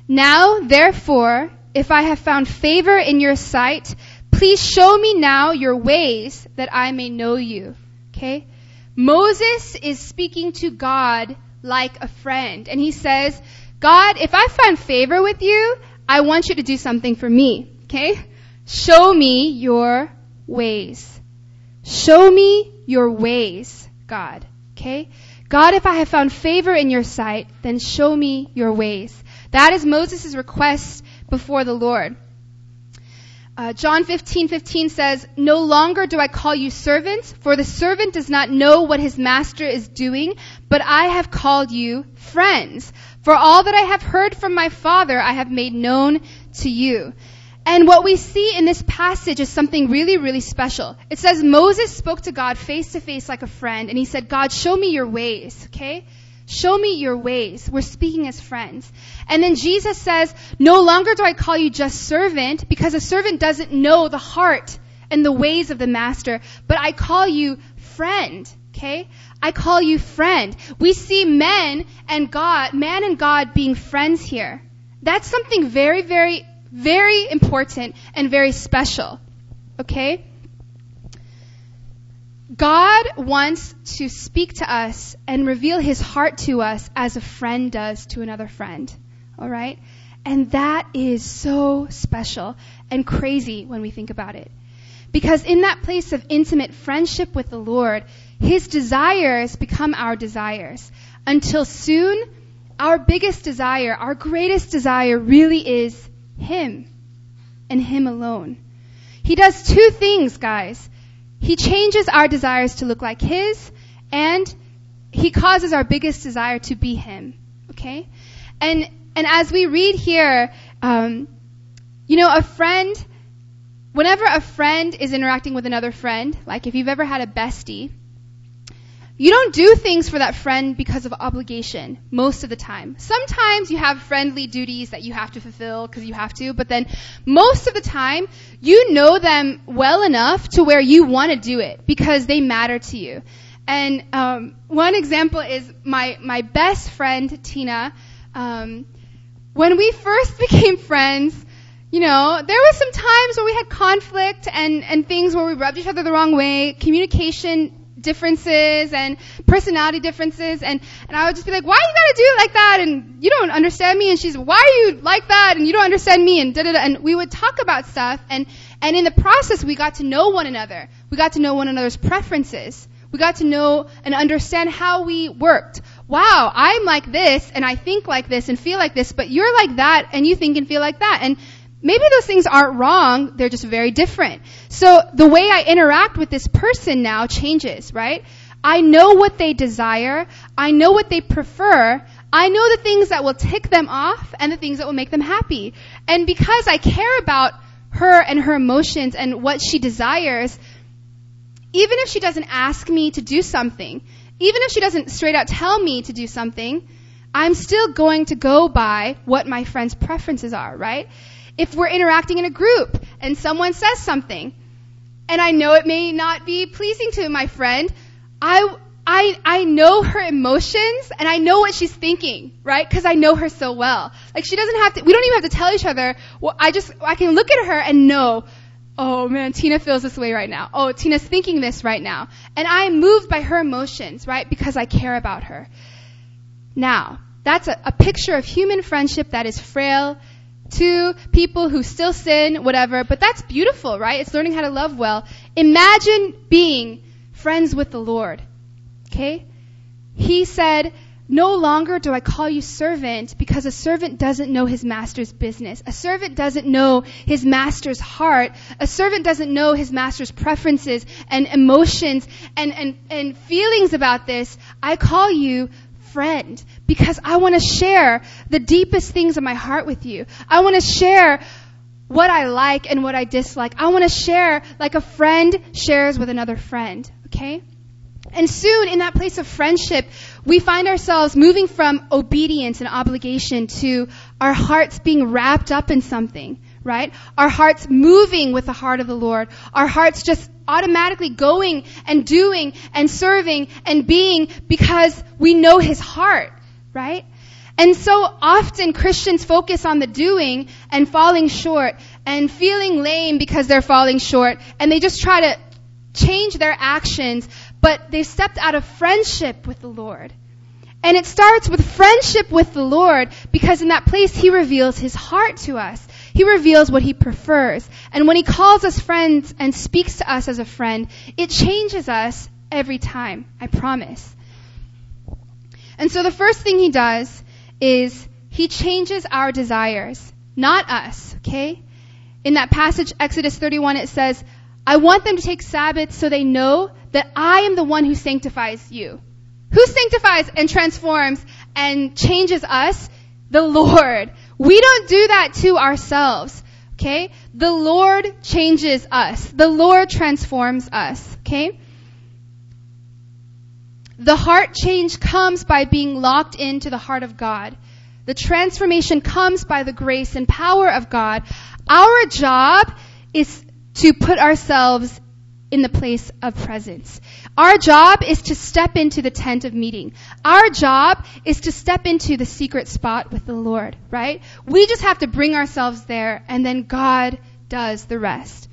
Now, therefore, if I have found favor in your sight, Please show me now your ways that I may know you. Okay? Moses is speaking to God like a friend. And he says, God, if I find favor with you, I want you to do something for me. Okay? Show me your ways. Show me your ways, God. Okay? God, if I have found favor in your sight, then show me your ways. That is Moses' request before the Lord. Uh, John 15, 15 says, No longer do I call you servants, for the servant does not know what his master is doing, but I have called you friends. For all that I have heard from my Father, I have made known to you. And what we see in this passage is something really, really special. It says Moses spoke to God face to face like a friend, and he said, God, show me your ways, okay? Show me your ways. We're speaking as friends. And then Jesus says, No longer do I call you just servant, because a servant doesn't know the heart and the ways of the master, but I call you friend. Okay? I call you friend. We see men and God, man and God being friends here. That's something very, very, very important and very special. Okay? God wants to speak to us and reveal his heart to us as a friend does to another friend. All right? And that is so special and crazy when we think about it. Because in that place of intimate friendship with the Lord, his desires become our desires. Until soon, our biggest desire, our greatest desire really is him and him alone. He does two things, guys. He changes our desires to look like His, and He causes our biggest desire to be Him. Okay? And, and as we read here, um, you know, a friend, whenever a friend is interacting with another friend, like if you've ever had a bestie, you don't do things for that friend because of obligation most of the time. Sometimes you have friendly duties that you have to fulfill because you have to, but then most of the time you know them well enough to where you want to do it because they matter to you. And um, one example is my my best friend Tina. Um, when we first became friends, you know, there was some times where we had conflict and, and things where we rubbed each other the wrong way, communication differences and personality differences and, and I would just be like, why you gotta do it like that? And you don't understand me. And she's, why are you like that? And you don't understand me and da da da. And we would talk about stuff and, and in the process we got to know one another. We got to know one another's preferences. We got to know and understand how we worked. Wow, I'm like this and I think like this and feel like this, but you're like that and you think and feel like that. And maybe those things aren't wrong, they're just very different. So the way I interact with this person now changes, right? I know what they desire, I know what they prefer, I know the things that will tick them off and the things that will make them happy. And because I care about her and her emotions and what she desires, even if she doesn't ask me to do something, even if she doesn't straight out tell me to do something, I'm still going to go by what my friend's preferences are, right? If we're interacting in a group and someone says something, and I know it may not be pleasing to my friend, I, I, I know her emotions and I know what she's thinking, right? Cause I know her so well. Like she doesn't have to, we don't even have to tell each other, well, I just, I can look at her and know oh man, Tina feels this way right now. Oh, Tina's thinking this right now. And I am moved by her emotions, right? Because I care about her. Now, that's a, a picture of human friendship that is frail to people who still sin, whatever, but that's beautiful, right? It's learning how to love well. Imagine being friends with the Lord. Okay? He said, no longer do I call you servant because a servant doesn't know his master's business. A servant doesn't know his master's heart. A servant doesn't know his master's preferences and emotions and, and, and feelings about this. I call you friend because I want to share the deepest things of my heart with you. I want to share what I like and what I dislike. I want to share like a friend shares with another friend. Okay? And soon, in that place of friendship, we find ourselves moving from obedience and obligation to our hearts being wrapped up in something, right? Our hearts moving with the heart of the Lord. Our hearts just automatically going and doing and serving and being because we know His heart, right? And so often Christians focus on the doing and falling short and feeling lame because they're falling short and they just try to change their actions but they've stepped out of friendship with the Lord. And it starts with friendship with the Lord because in that place He reveals His heart to us. He reveals what He prefers. And when He calls us friends and speaks to us as a friend, it changes us every time. I promise. And so the first thing He does is He changes our desires, not us, okay? In that passage, Exodus 31, it says, I want them to take Sabbath so they know that I am the one who sanctifies you. Who sanctifies and transforms and changes us? The Lord. We don't do that to ourselves. Okay? The Lord changes us. The Lord transforms us. Okay? The heart change comes by being locked into the heart of God. The transformation comes by the grace and power of God. Our job is to put ourselves in the place of presence. Our job is to step into the tent of meeting. Our job is to step into the secret spot with the Lord, right? We just have to bring ourselves there and then God does the rest.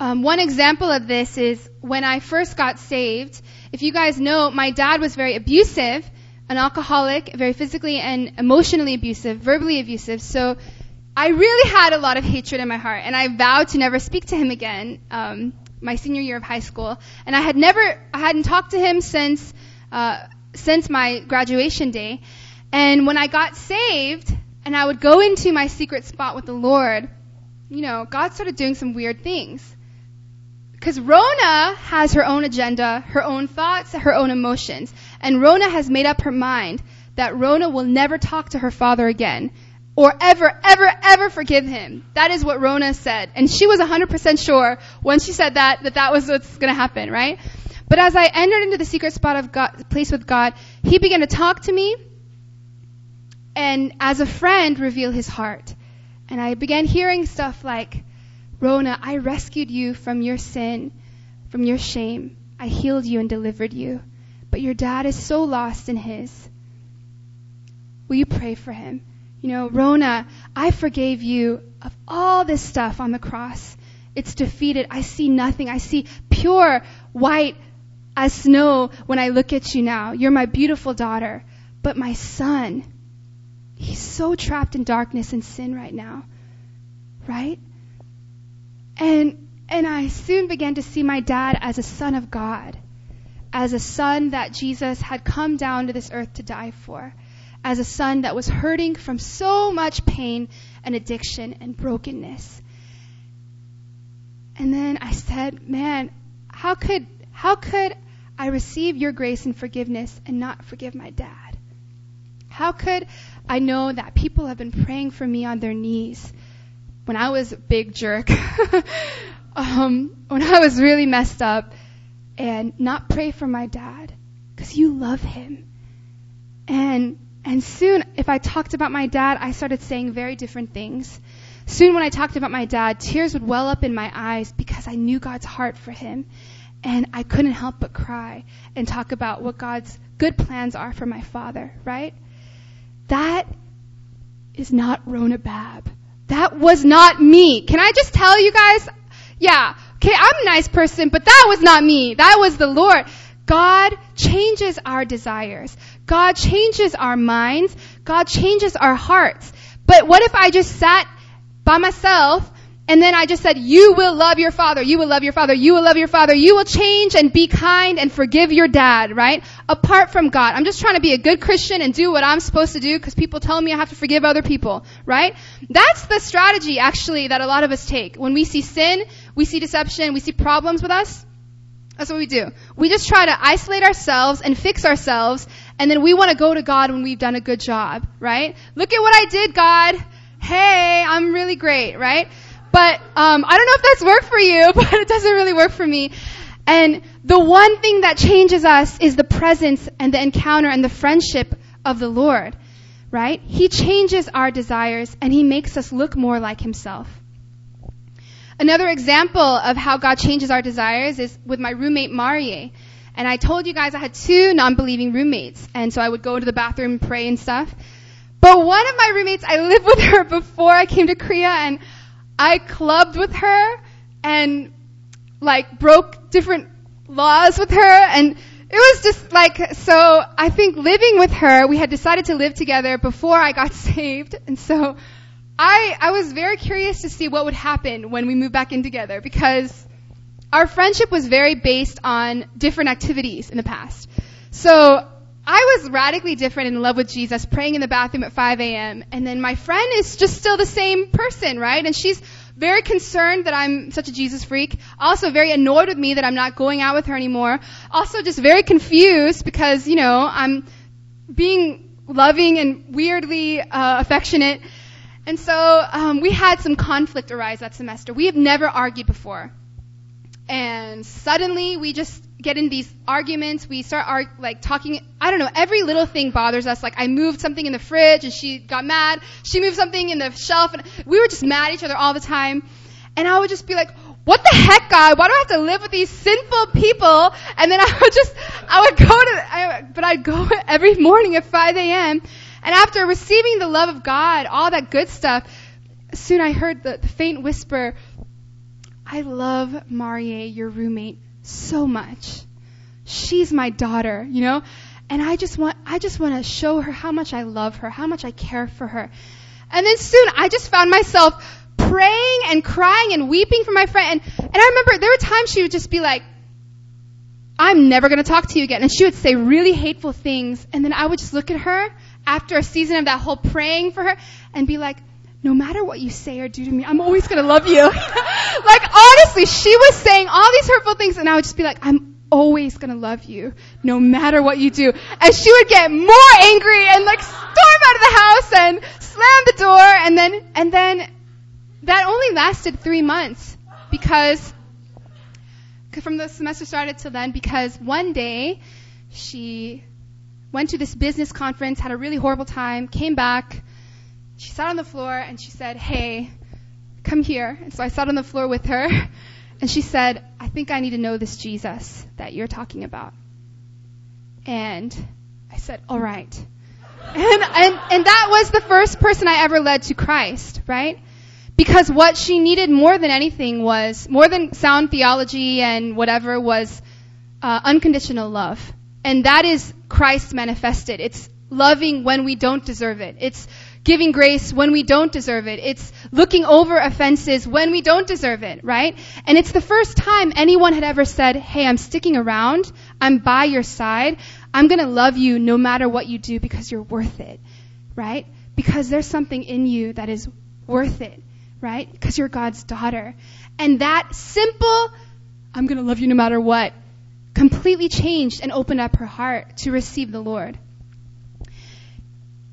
Um, one example of this is when I first got saved. If you guys know, my dad was very abusive, an alcoholic, very physically and emotionally abusive, verbally abusive. So I really had a lot of hatred in my heart, and I vowed to never speak to him again. Um, my senior year of high school, and I had never, I hadn't talked to him since uh, since my graduation day. And when I got saved, and I would go into my secret spot with the Lord, you know, God started doing some weird things. Because Rona has her own agenda, her own thoughts, her own emotions. And Rona has made up her mind that Rona will never talk to her father again or ever, ever, ever forgive him. That is what Rona said. And she was 100% sure when she said that, that that was what's to happen, right? But as I entered into the secret spot of God, place with God, he began to talk to me and as a friend reveal his heart. And I began hearing stuff like, Rona, I rescued you from your sin, from your shame. I healed you and delivered you. But your dad is so lost in his. Will you pray for him? You know, Rona, I forgave you of all this stuff on the cross. It's defeated. I see nothing. I see pure white as snow when I look at you now. You're my beautiful daughter. But my son, he's so trapped in darkness and sin right now. Right? And and I soon began to see my dad as a son of God, as a son that Jesus had come down to this earth to die for, as a son that was hurting from so much pain and addiction and brokenness. And then I said, man, how could, how could I receive your grace and forgiveness and not forgive my dad? How could I know that people have been praying for me on their knees when I was a big jerk, um, when I was really messed up, and not pray for my dad? Because you love him. And and soon, if I talked about my dad, I started saying very different things. Soon, when I talked about my dad, tears would well up in my eyes because I knew God's heart for him. And I couldn't help but cry and talk about what God's good plans are for my father, right? That is not Rona Bab. That was not me. Can I just tell you guys? Yeah, okay, I'm a nice person, but that was not me. That was the Lord. God changes our desires. God changes our minds. God changes our hearts. But what if I just sat by myself and then I just said, you will love your father, you will love your father, you will love your father, you will change and be kind and forgive your dad, right? Apart from God. I'm just trying to be a good Christian and do what I'm supposed to do because people tell me I have to forgive other people, right? That's the strategy actually that a lot of us take. When we see sin, we see deception, we see problems with us, that's what we do. We just try to isolate ourselves and fix ourselves, and then we want to go to God when we've done a good job, right? Look at what I did, God. Hey, I'm really great, right? But um, I don't know if that's worked for you, but it doesn't really work for me. And the one thing that changes us is the presence and the encounter and the friendship of the Lord, right? He changes our desires and He makes us look more like Himself. Another example of how God changes our desires is with my roommate Marie. And I told you guys I had two non-believing roommates, and so I would go to the bathroom and pray and stuff. But one of my roommates, I lived with her before I came to Korea, and I clubbed with her and like broke different laws with her and it was just like so I think living with her we had decided to live together before I got saved and so I I was very curious to see what would happen when we moved back in together because our friendship was very based on different activities in the past. So I was radically different in love with Jesus, praying in the bathroom at 5 a.m. And then my friend is just still the same person, right? And she's very concerned that I'm such a Jesus freak. Also very annoyed with me that I'm not going out with her anymore. Also just very confused because, you know, I'm being loving and weirdly uh, affectionate. And so um, we had some conflict arise that semester. We have never argued before. And suddenly we just get in these arguments. We start arg- like talking. I don't know. Every little thing bothers us. Like I moved something in the fridge and she got mad. She moved something in the shelf and we were just mad at each other all the time. And I would just be like, what the heck, God? Why do I have to live with these sinful people? And then I would just, I would go to, I, but I'd go every morning at 5 a.m. And after receiving the love of God, all that good stuff, soon I heard the, the faint whisper, I love Marie, your roommate so much. She's my daughter, you know? And I just want, I just want to show her how much I love her, how much I care for her. And then soon I just found myself praying and crying and weeping for my friend. And, and I remember there were times she would just be like, I'm never going to talk to you again. And she would say really hateful things. And then I would just look at her after a season of that whole praying for her and be like, no matter what you say or do to me, I'm always to love you. like honestly, she was saying all these hurtful things and I would just be like, I'm always to love you no matter what you do. And she would get more angry and like storm out of the house and slam the door and then, and then that only lasted three months because from the semester started till then because one day she went to this business conference, had a really horrible time, came back, she sat on the floor and she said, Hey, come here. And so I sat on the floor with her and she said, I think I need to know this Jesus that you're talking about. And I said, All right. And, and, and that was the first person I ever led to Christ, right? Because what she needed more than anything was, more than sound theology and whatever, was uh, unconditional love. And that is Christ manifested. It's loving when we don't deserve it. It's giving grace when we don't deserve it. It's looking over offenses when we don't deserve it, right? And it's the first time anyone had ever said, hey, I'm sticking around. I'm by your side. I'm going to love you no matter what you do because you're worth it, right? Because there's something in you that is worth it, right? Because you're God's daughter. And that simple, I'm going to love you no matter what, completely changed and opened up her heart to receive the Lord.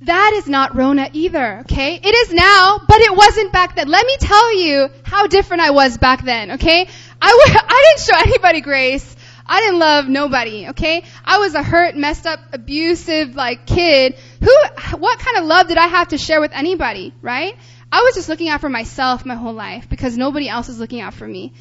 That is not Rona either, okay? It is now, but it wasn't back then. Let me tell you how different I was back then, okay? I w- I didn't show anybody grace. I didn't love nobody, okay? I was a hurt, messed up, abusive, like, kid. Who, what kind of love did I have to share with anybody, right? I was just looking out for myself my whole life because nobody else was looking out for me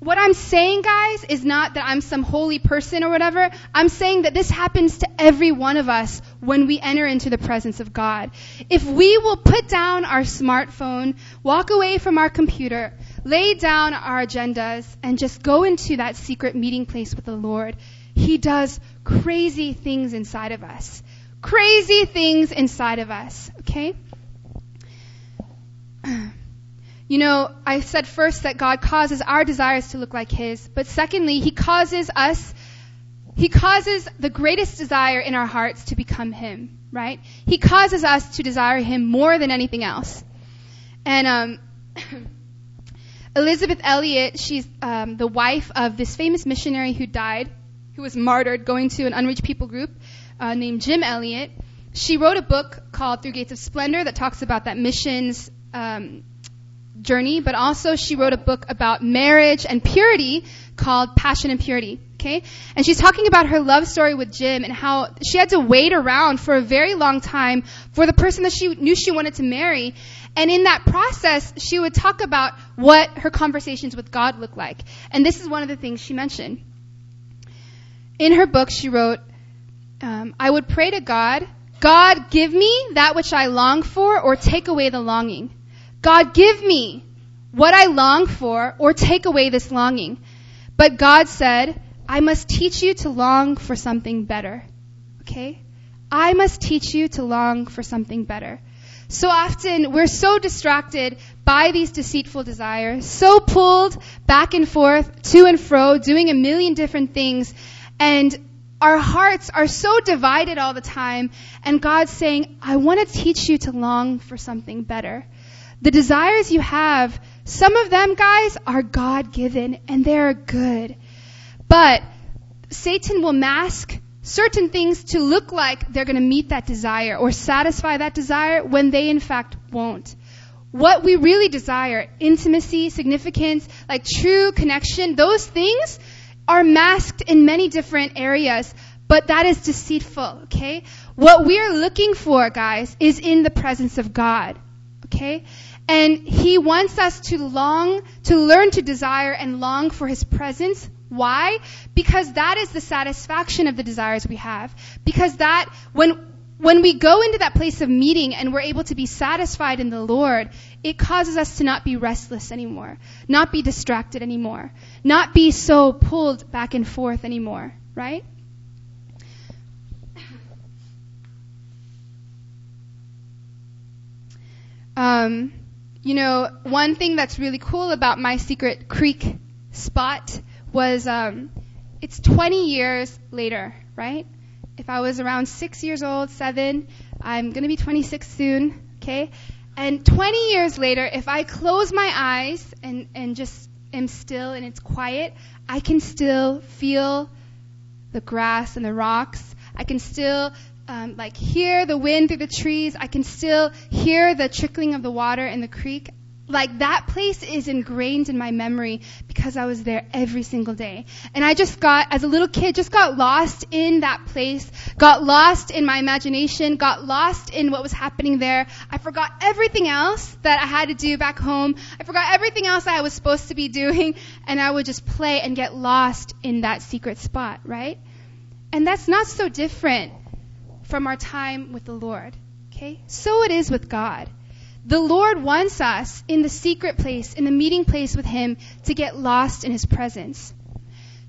what I'm saying, guys, is not that I'm some holy person or whatever. I'm saying that this happens to every one of us when we enter into the presence of God. If we will put down our smartphone, walk away from our computer, lay down our agendas, and just go into that secret meeting place with the Lord, He does crazy things inside of us. Crazy things inside of us, okay? You know, I said first that God causes our desires to look like His, but secondly, He causes us, He causes the greatest desire in our hearts to become Him, right? He causes us to desire Him more than anything else. And, um, Elisabeth Elliot, she's um, the wife of this famous missionary who died, who was martyred going to an unreached people group uh, named Jim Elliot. She wrote a book called Through Gates of Splendor that talks about that missions um, journey, but also she wrote a book about marriage and purity called Passion and Purity. Okay? And she's talking about her love story with Jim and how she had to wait around for a very long time for the person that she knew she wanted to marry. And in that process, she would talk about what her conversations with God looked like. And this is one of the things she mentioned. In her book, she wrote, um, I would pray to God, God, give me that which I long for or take away the longing. God, give me what I long for or take away this longing. But God said, I must teach you to long for something better. Okay? I must teach you to long for something better. So often we're so distracted by these deceitful desires, so pulled back and forth, to and fro, doing a million different things, and our hearts are so divided all the time, and God's saying, I want to teach you to long for something better. The desires you have, some of them, guys, are God given and they're good. But Satan will mask certain things to look like they're going to meet that desire or satisfy that desire when they in fact won't. What we really desire, intimacy, significance, like true connection, those things are masked in many different areas, but that is deceitful, okay? What we're looking for, guys, is in the presence of God, okay? And He wants us to long, to learn to desire and long for His presence. Why? Because that is the satisfaction of the desires we have. Because that, when, when we go into that place of meeting and we're able to be satisfied in the Lord, it causes us to not be restless anymore, not be distracted anymore, not be so pulled back and forth anymore, right? Um, you know, one thing that's really cool about my secret creek spot was um, it's 20 years later, right? If I was around six years old, seven, I'm going to be 26 soon, okay? And 20 years later, if I close my eyes and, and just am still and it's quiet, I can still feel the grass and the rocks. I can still um, like hear the wind through the trees. I can still hear the trickling of the water in the creek. Like that place is ingrained in my memory because I was there every single day. And I just got, as a little kid, just got lost in that place, got lost in my imagination, got lost in what was happening there. I forgot everything else that I had to do back home. I forgot everything else I was supposed to be doing, and I would just play and get lost in that secret spot, right? And that's not so different from our time with the Lord. Okay? So it is with God. The Lord wants us in the secret place, in the meeting place with Him, to get lost in His presence.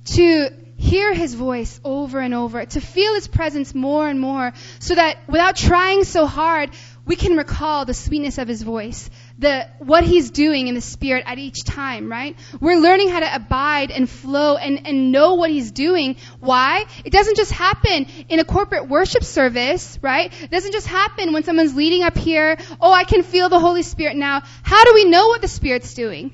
To hear His voice over and over, to feel His presence more and more, so that without trying so hard, we can recall the sweetness of His voice, the, what He's doing in the Spirit at each time, right? We're learning how to abide and flow and, and know what He's doing. Why? It doesn't just happen in a corporate worship service, right? It doesn't just happen when someone's leading up here, oh, I can feel the Holy Spirit now. How do we know what the Spirit's doing?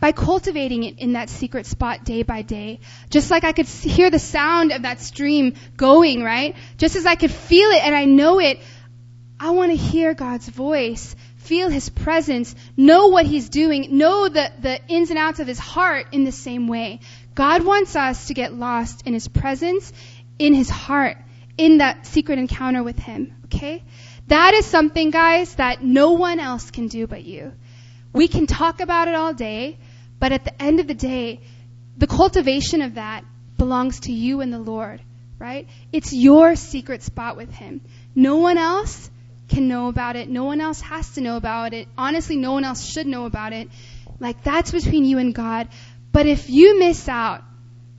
by cultivating it in that secret spot day by day. Just like I could hear the sound of that stream going, right? Just as I could feel it and I know it, I want to hear God's voice, feel His presence, know what He's doing, know the, the ins and outs of His heart in the same way. God wants us to get lost in His presence, in His heart, in that secret encounter with Him, okay? That is something, guys, that no one else can do but you. We can talk about it all day, but at the end of the day, the cultivation of that belongs to you and the Lord, right? It's your secret spot with Him. No one else can know about it. No one else has to know about it. Honestly, no one else should know about it. Like, that's between you and God. But if you miss out,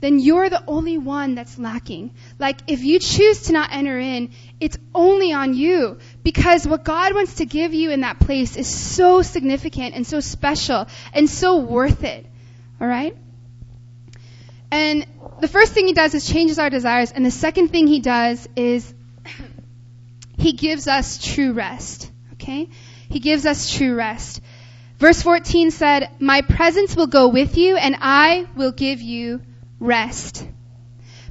then you're the only one that's lacking. Like, if you choose to not enter in, it's only on you. Because what God wants to give you in that place is so significant and so special and so worth it. Alright? And the first thing he does is changes our desires, and the second thing he does is he gives us true rest. Okay? He gives us true rest. Verse 14 said, My presence will go with you, and I will give you rest.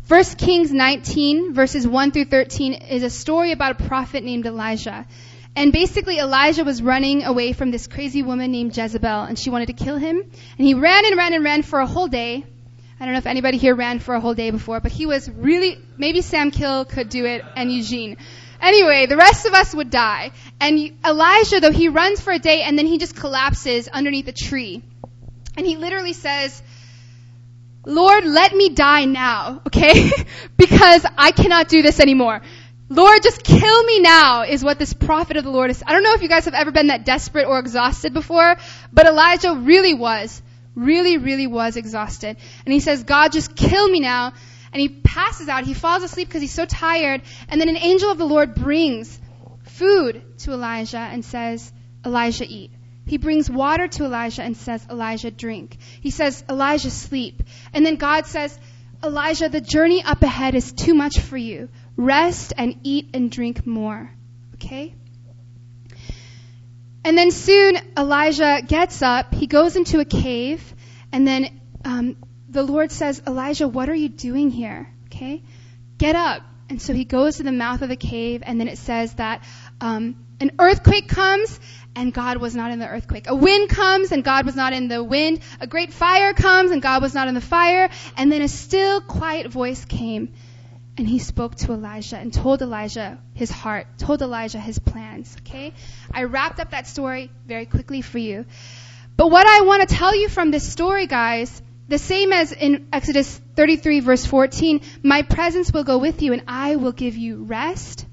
1 Kings 19, verses 1 through 13, is a story about a prophet named Elijah. And basically, Elijah was running away from this crazy woman named Jezebel, and she wanted to kill him. And he ran and ran and ran for a whole day. I don't know if anybody here ran for a whole day before, but he was really, maybe Sam Kill could do it, and Eugene. Anyway, the rest of us would die. And Elijah, though, he runs for a day, and then he just collapses underneath a tree. And he literally says, Lord, let me die now, okay? because I cannot do this anymore. Lord, just kill me now is what this prophet of the Lord is. I don't know if you guys have ever been that desperate or exhausted before, but Elijah really was. Really, really was exhausted. And he says, God, just kill me now. And he passes out. He falls asleep because he's so tired. And then an angel of the Lord brings food to Elijah and says, Elijah, eat. He brings water to Elijah and says, Elijah, drink. He says, Elijah, sleep. And then God says, Elijah, the journey up ahead is too much for you. Rest and eat and drink more. Okay? And then soon Elijah gets up, he goes into a cave, and then um, the Lord says, Elijah, what are you doing here? Okay? Get up. And so he goes to the mouth of the cave, and then it says that um, an earthquake comes, and God was not in the earthquake. A wind comes and God was not in the wind. A great fire comes and God was not in the fire. And then a still, quiet voice came and he spoke to Elijah and told Elijah his heart, told Elijah his plans. Okay? I wrapped up that story very quickly for you. But what I want to tell you from this story, guys, the same as in Exodus 33 verse 14, my presence will go with you and I will give you rest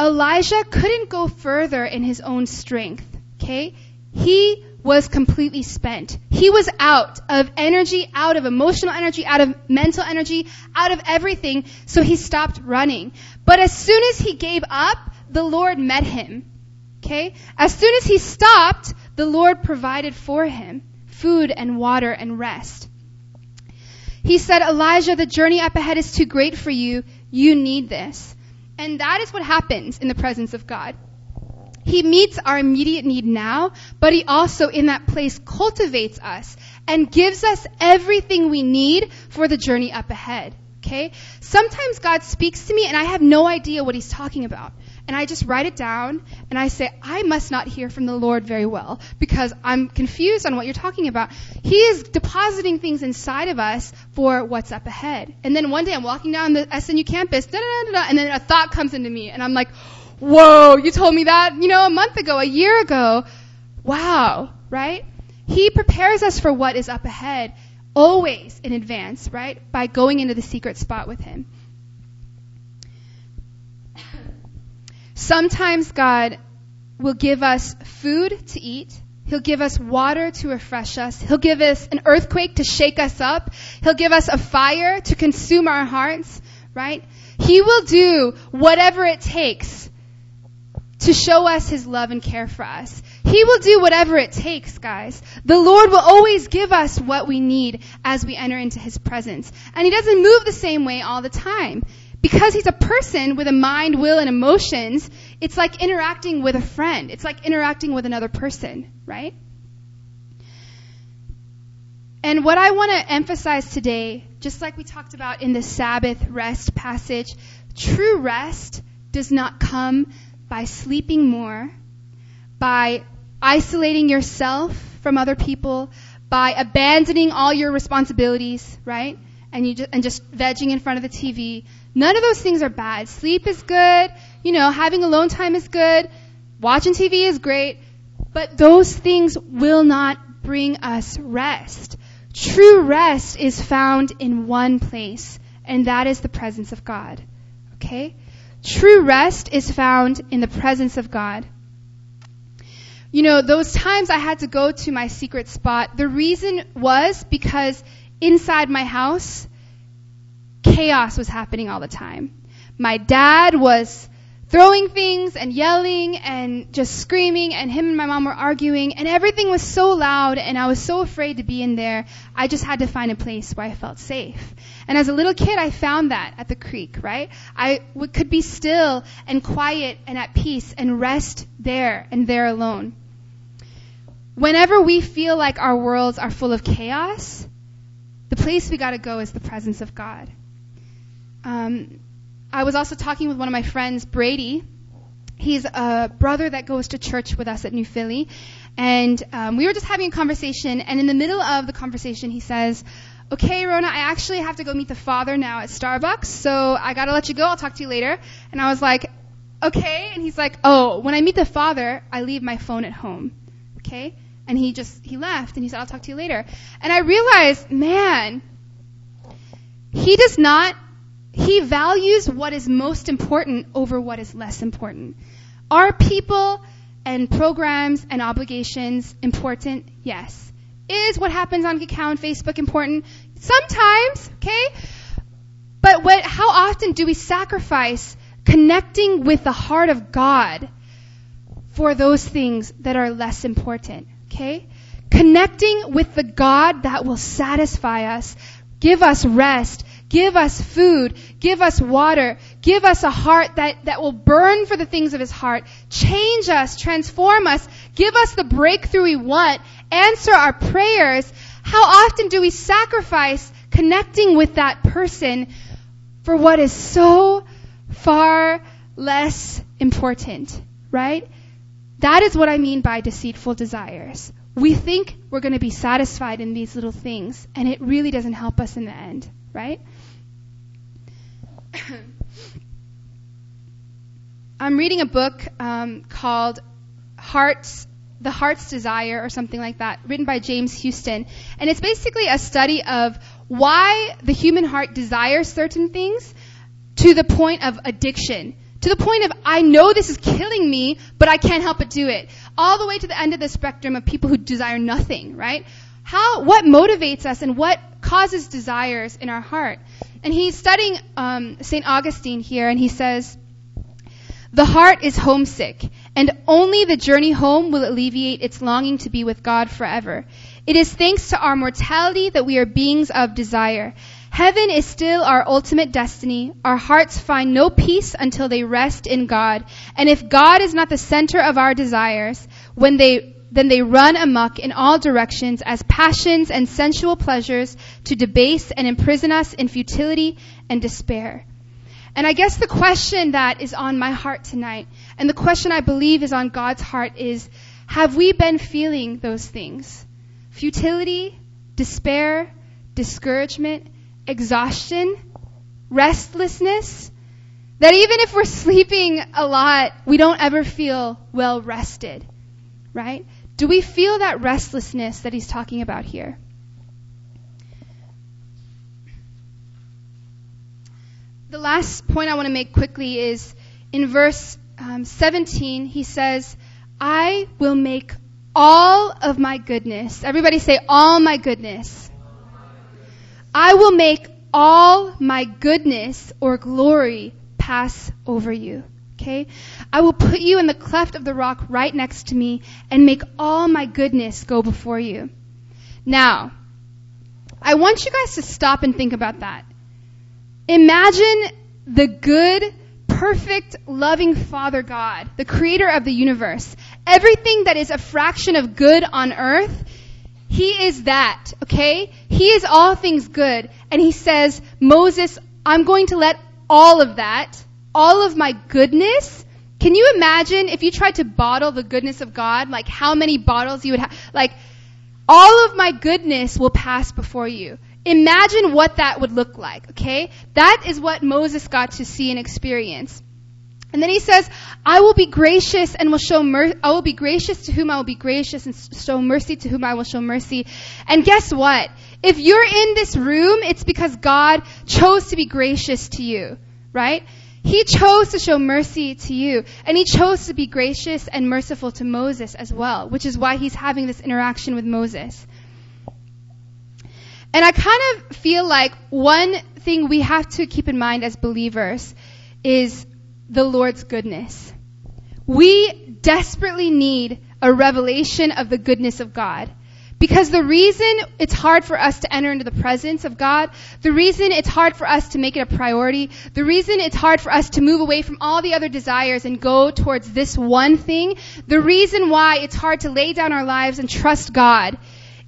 Elijah couldn't go further in his own strength. Okay? He was completely spent. He was out of energy, out of emotional energy, out of mental energy, out of everything, so he stopped running. But as soon as he gave up, the Lord met him. Okay? As soon as he stopped, the Lord provided for him food and water and rest. He said, Elijah, the journey up ahead is too great for you. You need this. And that is what happens in the presence of God. He meets our immediate need now, but He also in that place cultivates us and gives us everything we need for the journey up ahead. Okay? Sometimes God speaks to me and I have no idea what He's talking about and I just write it down and I say, I must not hear from the Lord very well because I'm confused on what you're talking about. He is depositing things inside of us for what's up ahead. And then one day I'm walking down the SNU campus, da, da, da, and then a thought comes into me and I'm like, whoa, you told me that, you know, a month ago, a year ago. Wow, right? He prepares us for what is up ahead always in advance, right? By going into the secret spot with him. Sometimes God will give us food to eat. He'll give us water to refresh us. He'll give us an earthquake to shake us up. He'll give us a fire to consume our hearts, right? He will do whatever it takes to show us His love and care for us. He will do whatever it takes, guys. The Lord will always give us what we need as we enter into His presence. And He doesn't move the same way all the time. Because He's a person with a mind, will, and emotions, it's like interacting with a friend. It's like interacting with another person, right? And what I want to emphasize today, just like we talked about in the Sabbath rest passage, true rest does not come by sleeping more, by isolating yourself from other people, by abandoning all your responsibilities, right? And you just, and just vegging in front of the TV. None of those things are bad. Sleep is good. You know, having alone time is good. Watching TV is great. But those things will not bring us rest. True rest is found in one place, and that is the presence of God. Okay? True rest is found in the presence of God. You know, those times I had to go to my secret spot, the reason was because inside my house, chaos was happening all the time. My dad was throwing things and yelling and just screaming and him and my mom were arguing and everything was so loud and I was so afraid to be in there. I just had to find a place where I felt safe. And as a little kid, I found that at the creek, right? I w- could be still and quiet and at peace and rest there and there alone. Whenever we feel like our worlds are full of chaos, the place we gotta go is the presence of God. Um, I was also talking with one of my friends, Brady. He's a brother that goes to church with us at New Philly. And um, we were just having a conversation, and in the middle of the conversation, he says, Okay, Rona, I actually have to go meet the father now at Starbucks, so I gotta let you go. I'll talk to you later. And I was like, Okay. And he's like, Oh, when I meet the father, I leave my phone at home. Okay? And he just, he left, and he said, I'll talk to you later. And I realized, man, he does not he values what is most important over what is less important. Are people and programs and obligations important? Yes. Is what happens on Kakao and Facebook important? Sometimes, okay? But what, how often do we sacrifice connecting with the heart of God for those things that are less important? Okay? Connecting with the God that will satisfy us, give us rest, Give us food. Give us water. Give us a heart that, that will burn for the things of His heart. Change us. Transform us. Give us the breakthrough we want. Answer our prayers. How often do we sacrifice connecting with that person for what is so far less important, right? That is what I mean by deceitful desires. We think we're going to be satisfied in these little things, and it really doesn't help us in the end, right? I'm reading a book um, called Hearts, The Heart's Desire, or something like that, written by James Houston. And it's basically a study of why the human heart desires certain things to the point of addiction. To the point of, I know this is killing me, but I can't help but do it. All the way to the end of the spectrum of people who desire nothing, right? How, what motivates us and what causes desires in our heart? And he's studying um, St. Augustine here, and he says, The heart is homesick, and only the journey home will alleviate its longing to be with God forever. It is thanks to our mortality that we are beings of desire. Heaven is still our ultimate destiny. Our hearts find no peace until they rest in God. And if God is not the center of our desires, when they then they run amuck in all directions as passions and sensual pleasures to debase and imprison us in futility and despair. And I guess the question that is on my heart tonight, and the question I believe is on God's heart is, have we been feeling those things? Futility, despair, discouragement, exhaustion, restlessness, that even if we're sleeping a lot, we don't ever feel well rested, right? Do we feel that restlessness that he's talking about here? The last point I want to make quickly is in verse um, 17, he says, I will make all of my goodness. Everybody say, all my goodness. I will make all my goodness or glory pass over you. Okay? I will put you in the cleft of the rock right next to me and make all my goodness go before you. Now, I want you guys to stop and think about that. Imagine the good, perfect, loving Father God, the creator of the universe. Everything that is a fraction of good on earth, He is that, okay? He is all things good. And He says, Moses, I'm going to let all of that, all of my goodness, can you imagine if you tried to bottle the goodness of God, like how many bottles you would have? Like, all of my goodness will pass before you. Imagine what that would look like, okay? That is what Moses got to see and experience. And then he says, I will be gracious and will show mercy. I will be gracious to whom I will be gracious and show mercy to whom I will show mercy. And guess what? If you're in this room, it's because God chose to be gracious to you, right? He chose to show mercy to you, and he chose to be gracious and merciful to Moses as well, which is why he's having this interaction with Moses. And I kind of feel like one thing we have to keep in mind as believers is the Lord's goodness. We desperately need a revelation of the goodness of God. Because the reason it's hard for us to enter into the presence of God, the reason it's hard for us to make it a priority, the reason it's hard for us to move away from all the other desires and go towards this one thing, the reason why it's hard to lay down our lives and trust God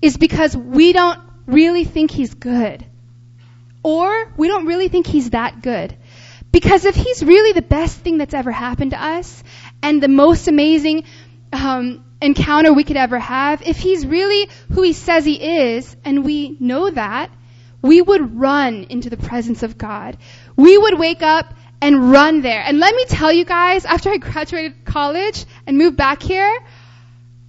is because we don't really think He's good. Or we don't really think He's that good. Because if He's really the best thing that's ever happened to us and the most amazing um, encounter we could ever have, if he's really who he says he is, and we know that, we would run into the presence of God. We would wake up and run there. And let me tell you guys, after I graduated college and moved back here,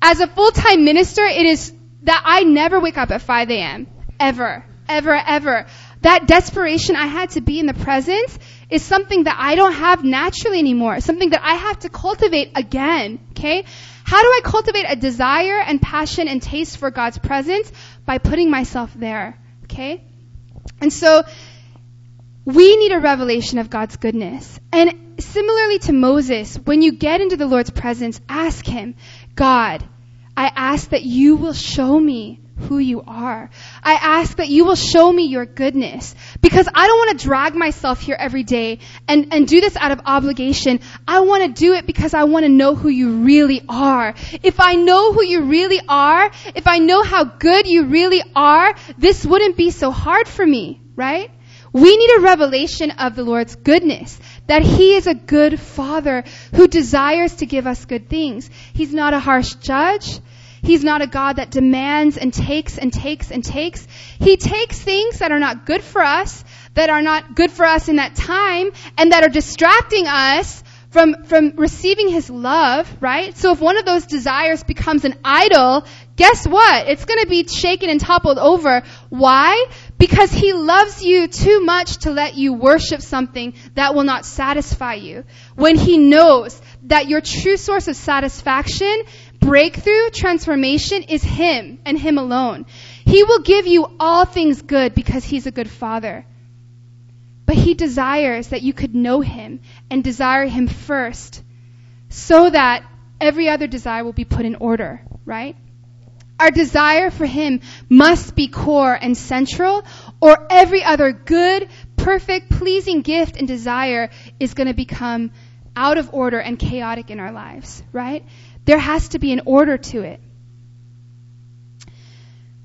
as a full-time minister, it is that I never wake up at 5 a.m. Ever. Ever, ever. That desperation I had to be in the presence is something that I don't have naturally anymore. Something that I have to cultivate again. Okay? How do I cultivate a desire and passion and taste for God's presence? By putting myself there. Okay? And so, we need a revelation of God's goodness. And similarly to Moses, when you get into the Lord's presence, ask Him, God, I ask that you will show me who you are. I ask that you will show me your goodness because I don't want to drag myself here every day and, and do this out of obligation. I want to do it because I want to know who you really are. If I know who you really are, if I know how good you really are, this wouldn't be so hard for me, right? We need a revelation of the Lord's goodness, that He is a good Father who desires to give us good things. He's not a harsh judge. He's not a God that demands and takes and takes and takes. He takes things that are not good for us, that are not good for us in that time, and that are distracting us from, from receiving His love, right? So if one of those desires becomes an idol, guess what? It's gonna be shaken and toppled over. Why? Because He loves you too much to let you worship something that will not satisfy you. When He knows that your true source of satisfaction breakthrough, transformation is Him and Him alone. He will give you all things good because He's a good Father. But He desires that you could know Him and desire Him first so that every other desire will be put in order, right? Our desire for Him must be core and central, or every other good, perfect, pleasing gift and desire is going to become out of order and chaotic in our lives, right? There has to be an order to it.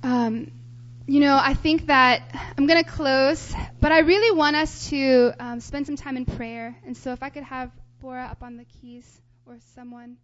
Um, you know, I think that I'm going to close, but I really want us to um, spend some time in prayer. And so if I could have Bora up on the keys or someone.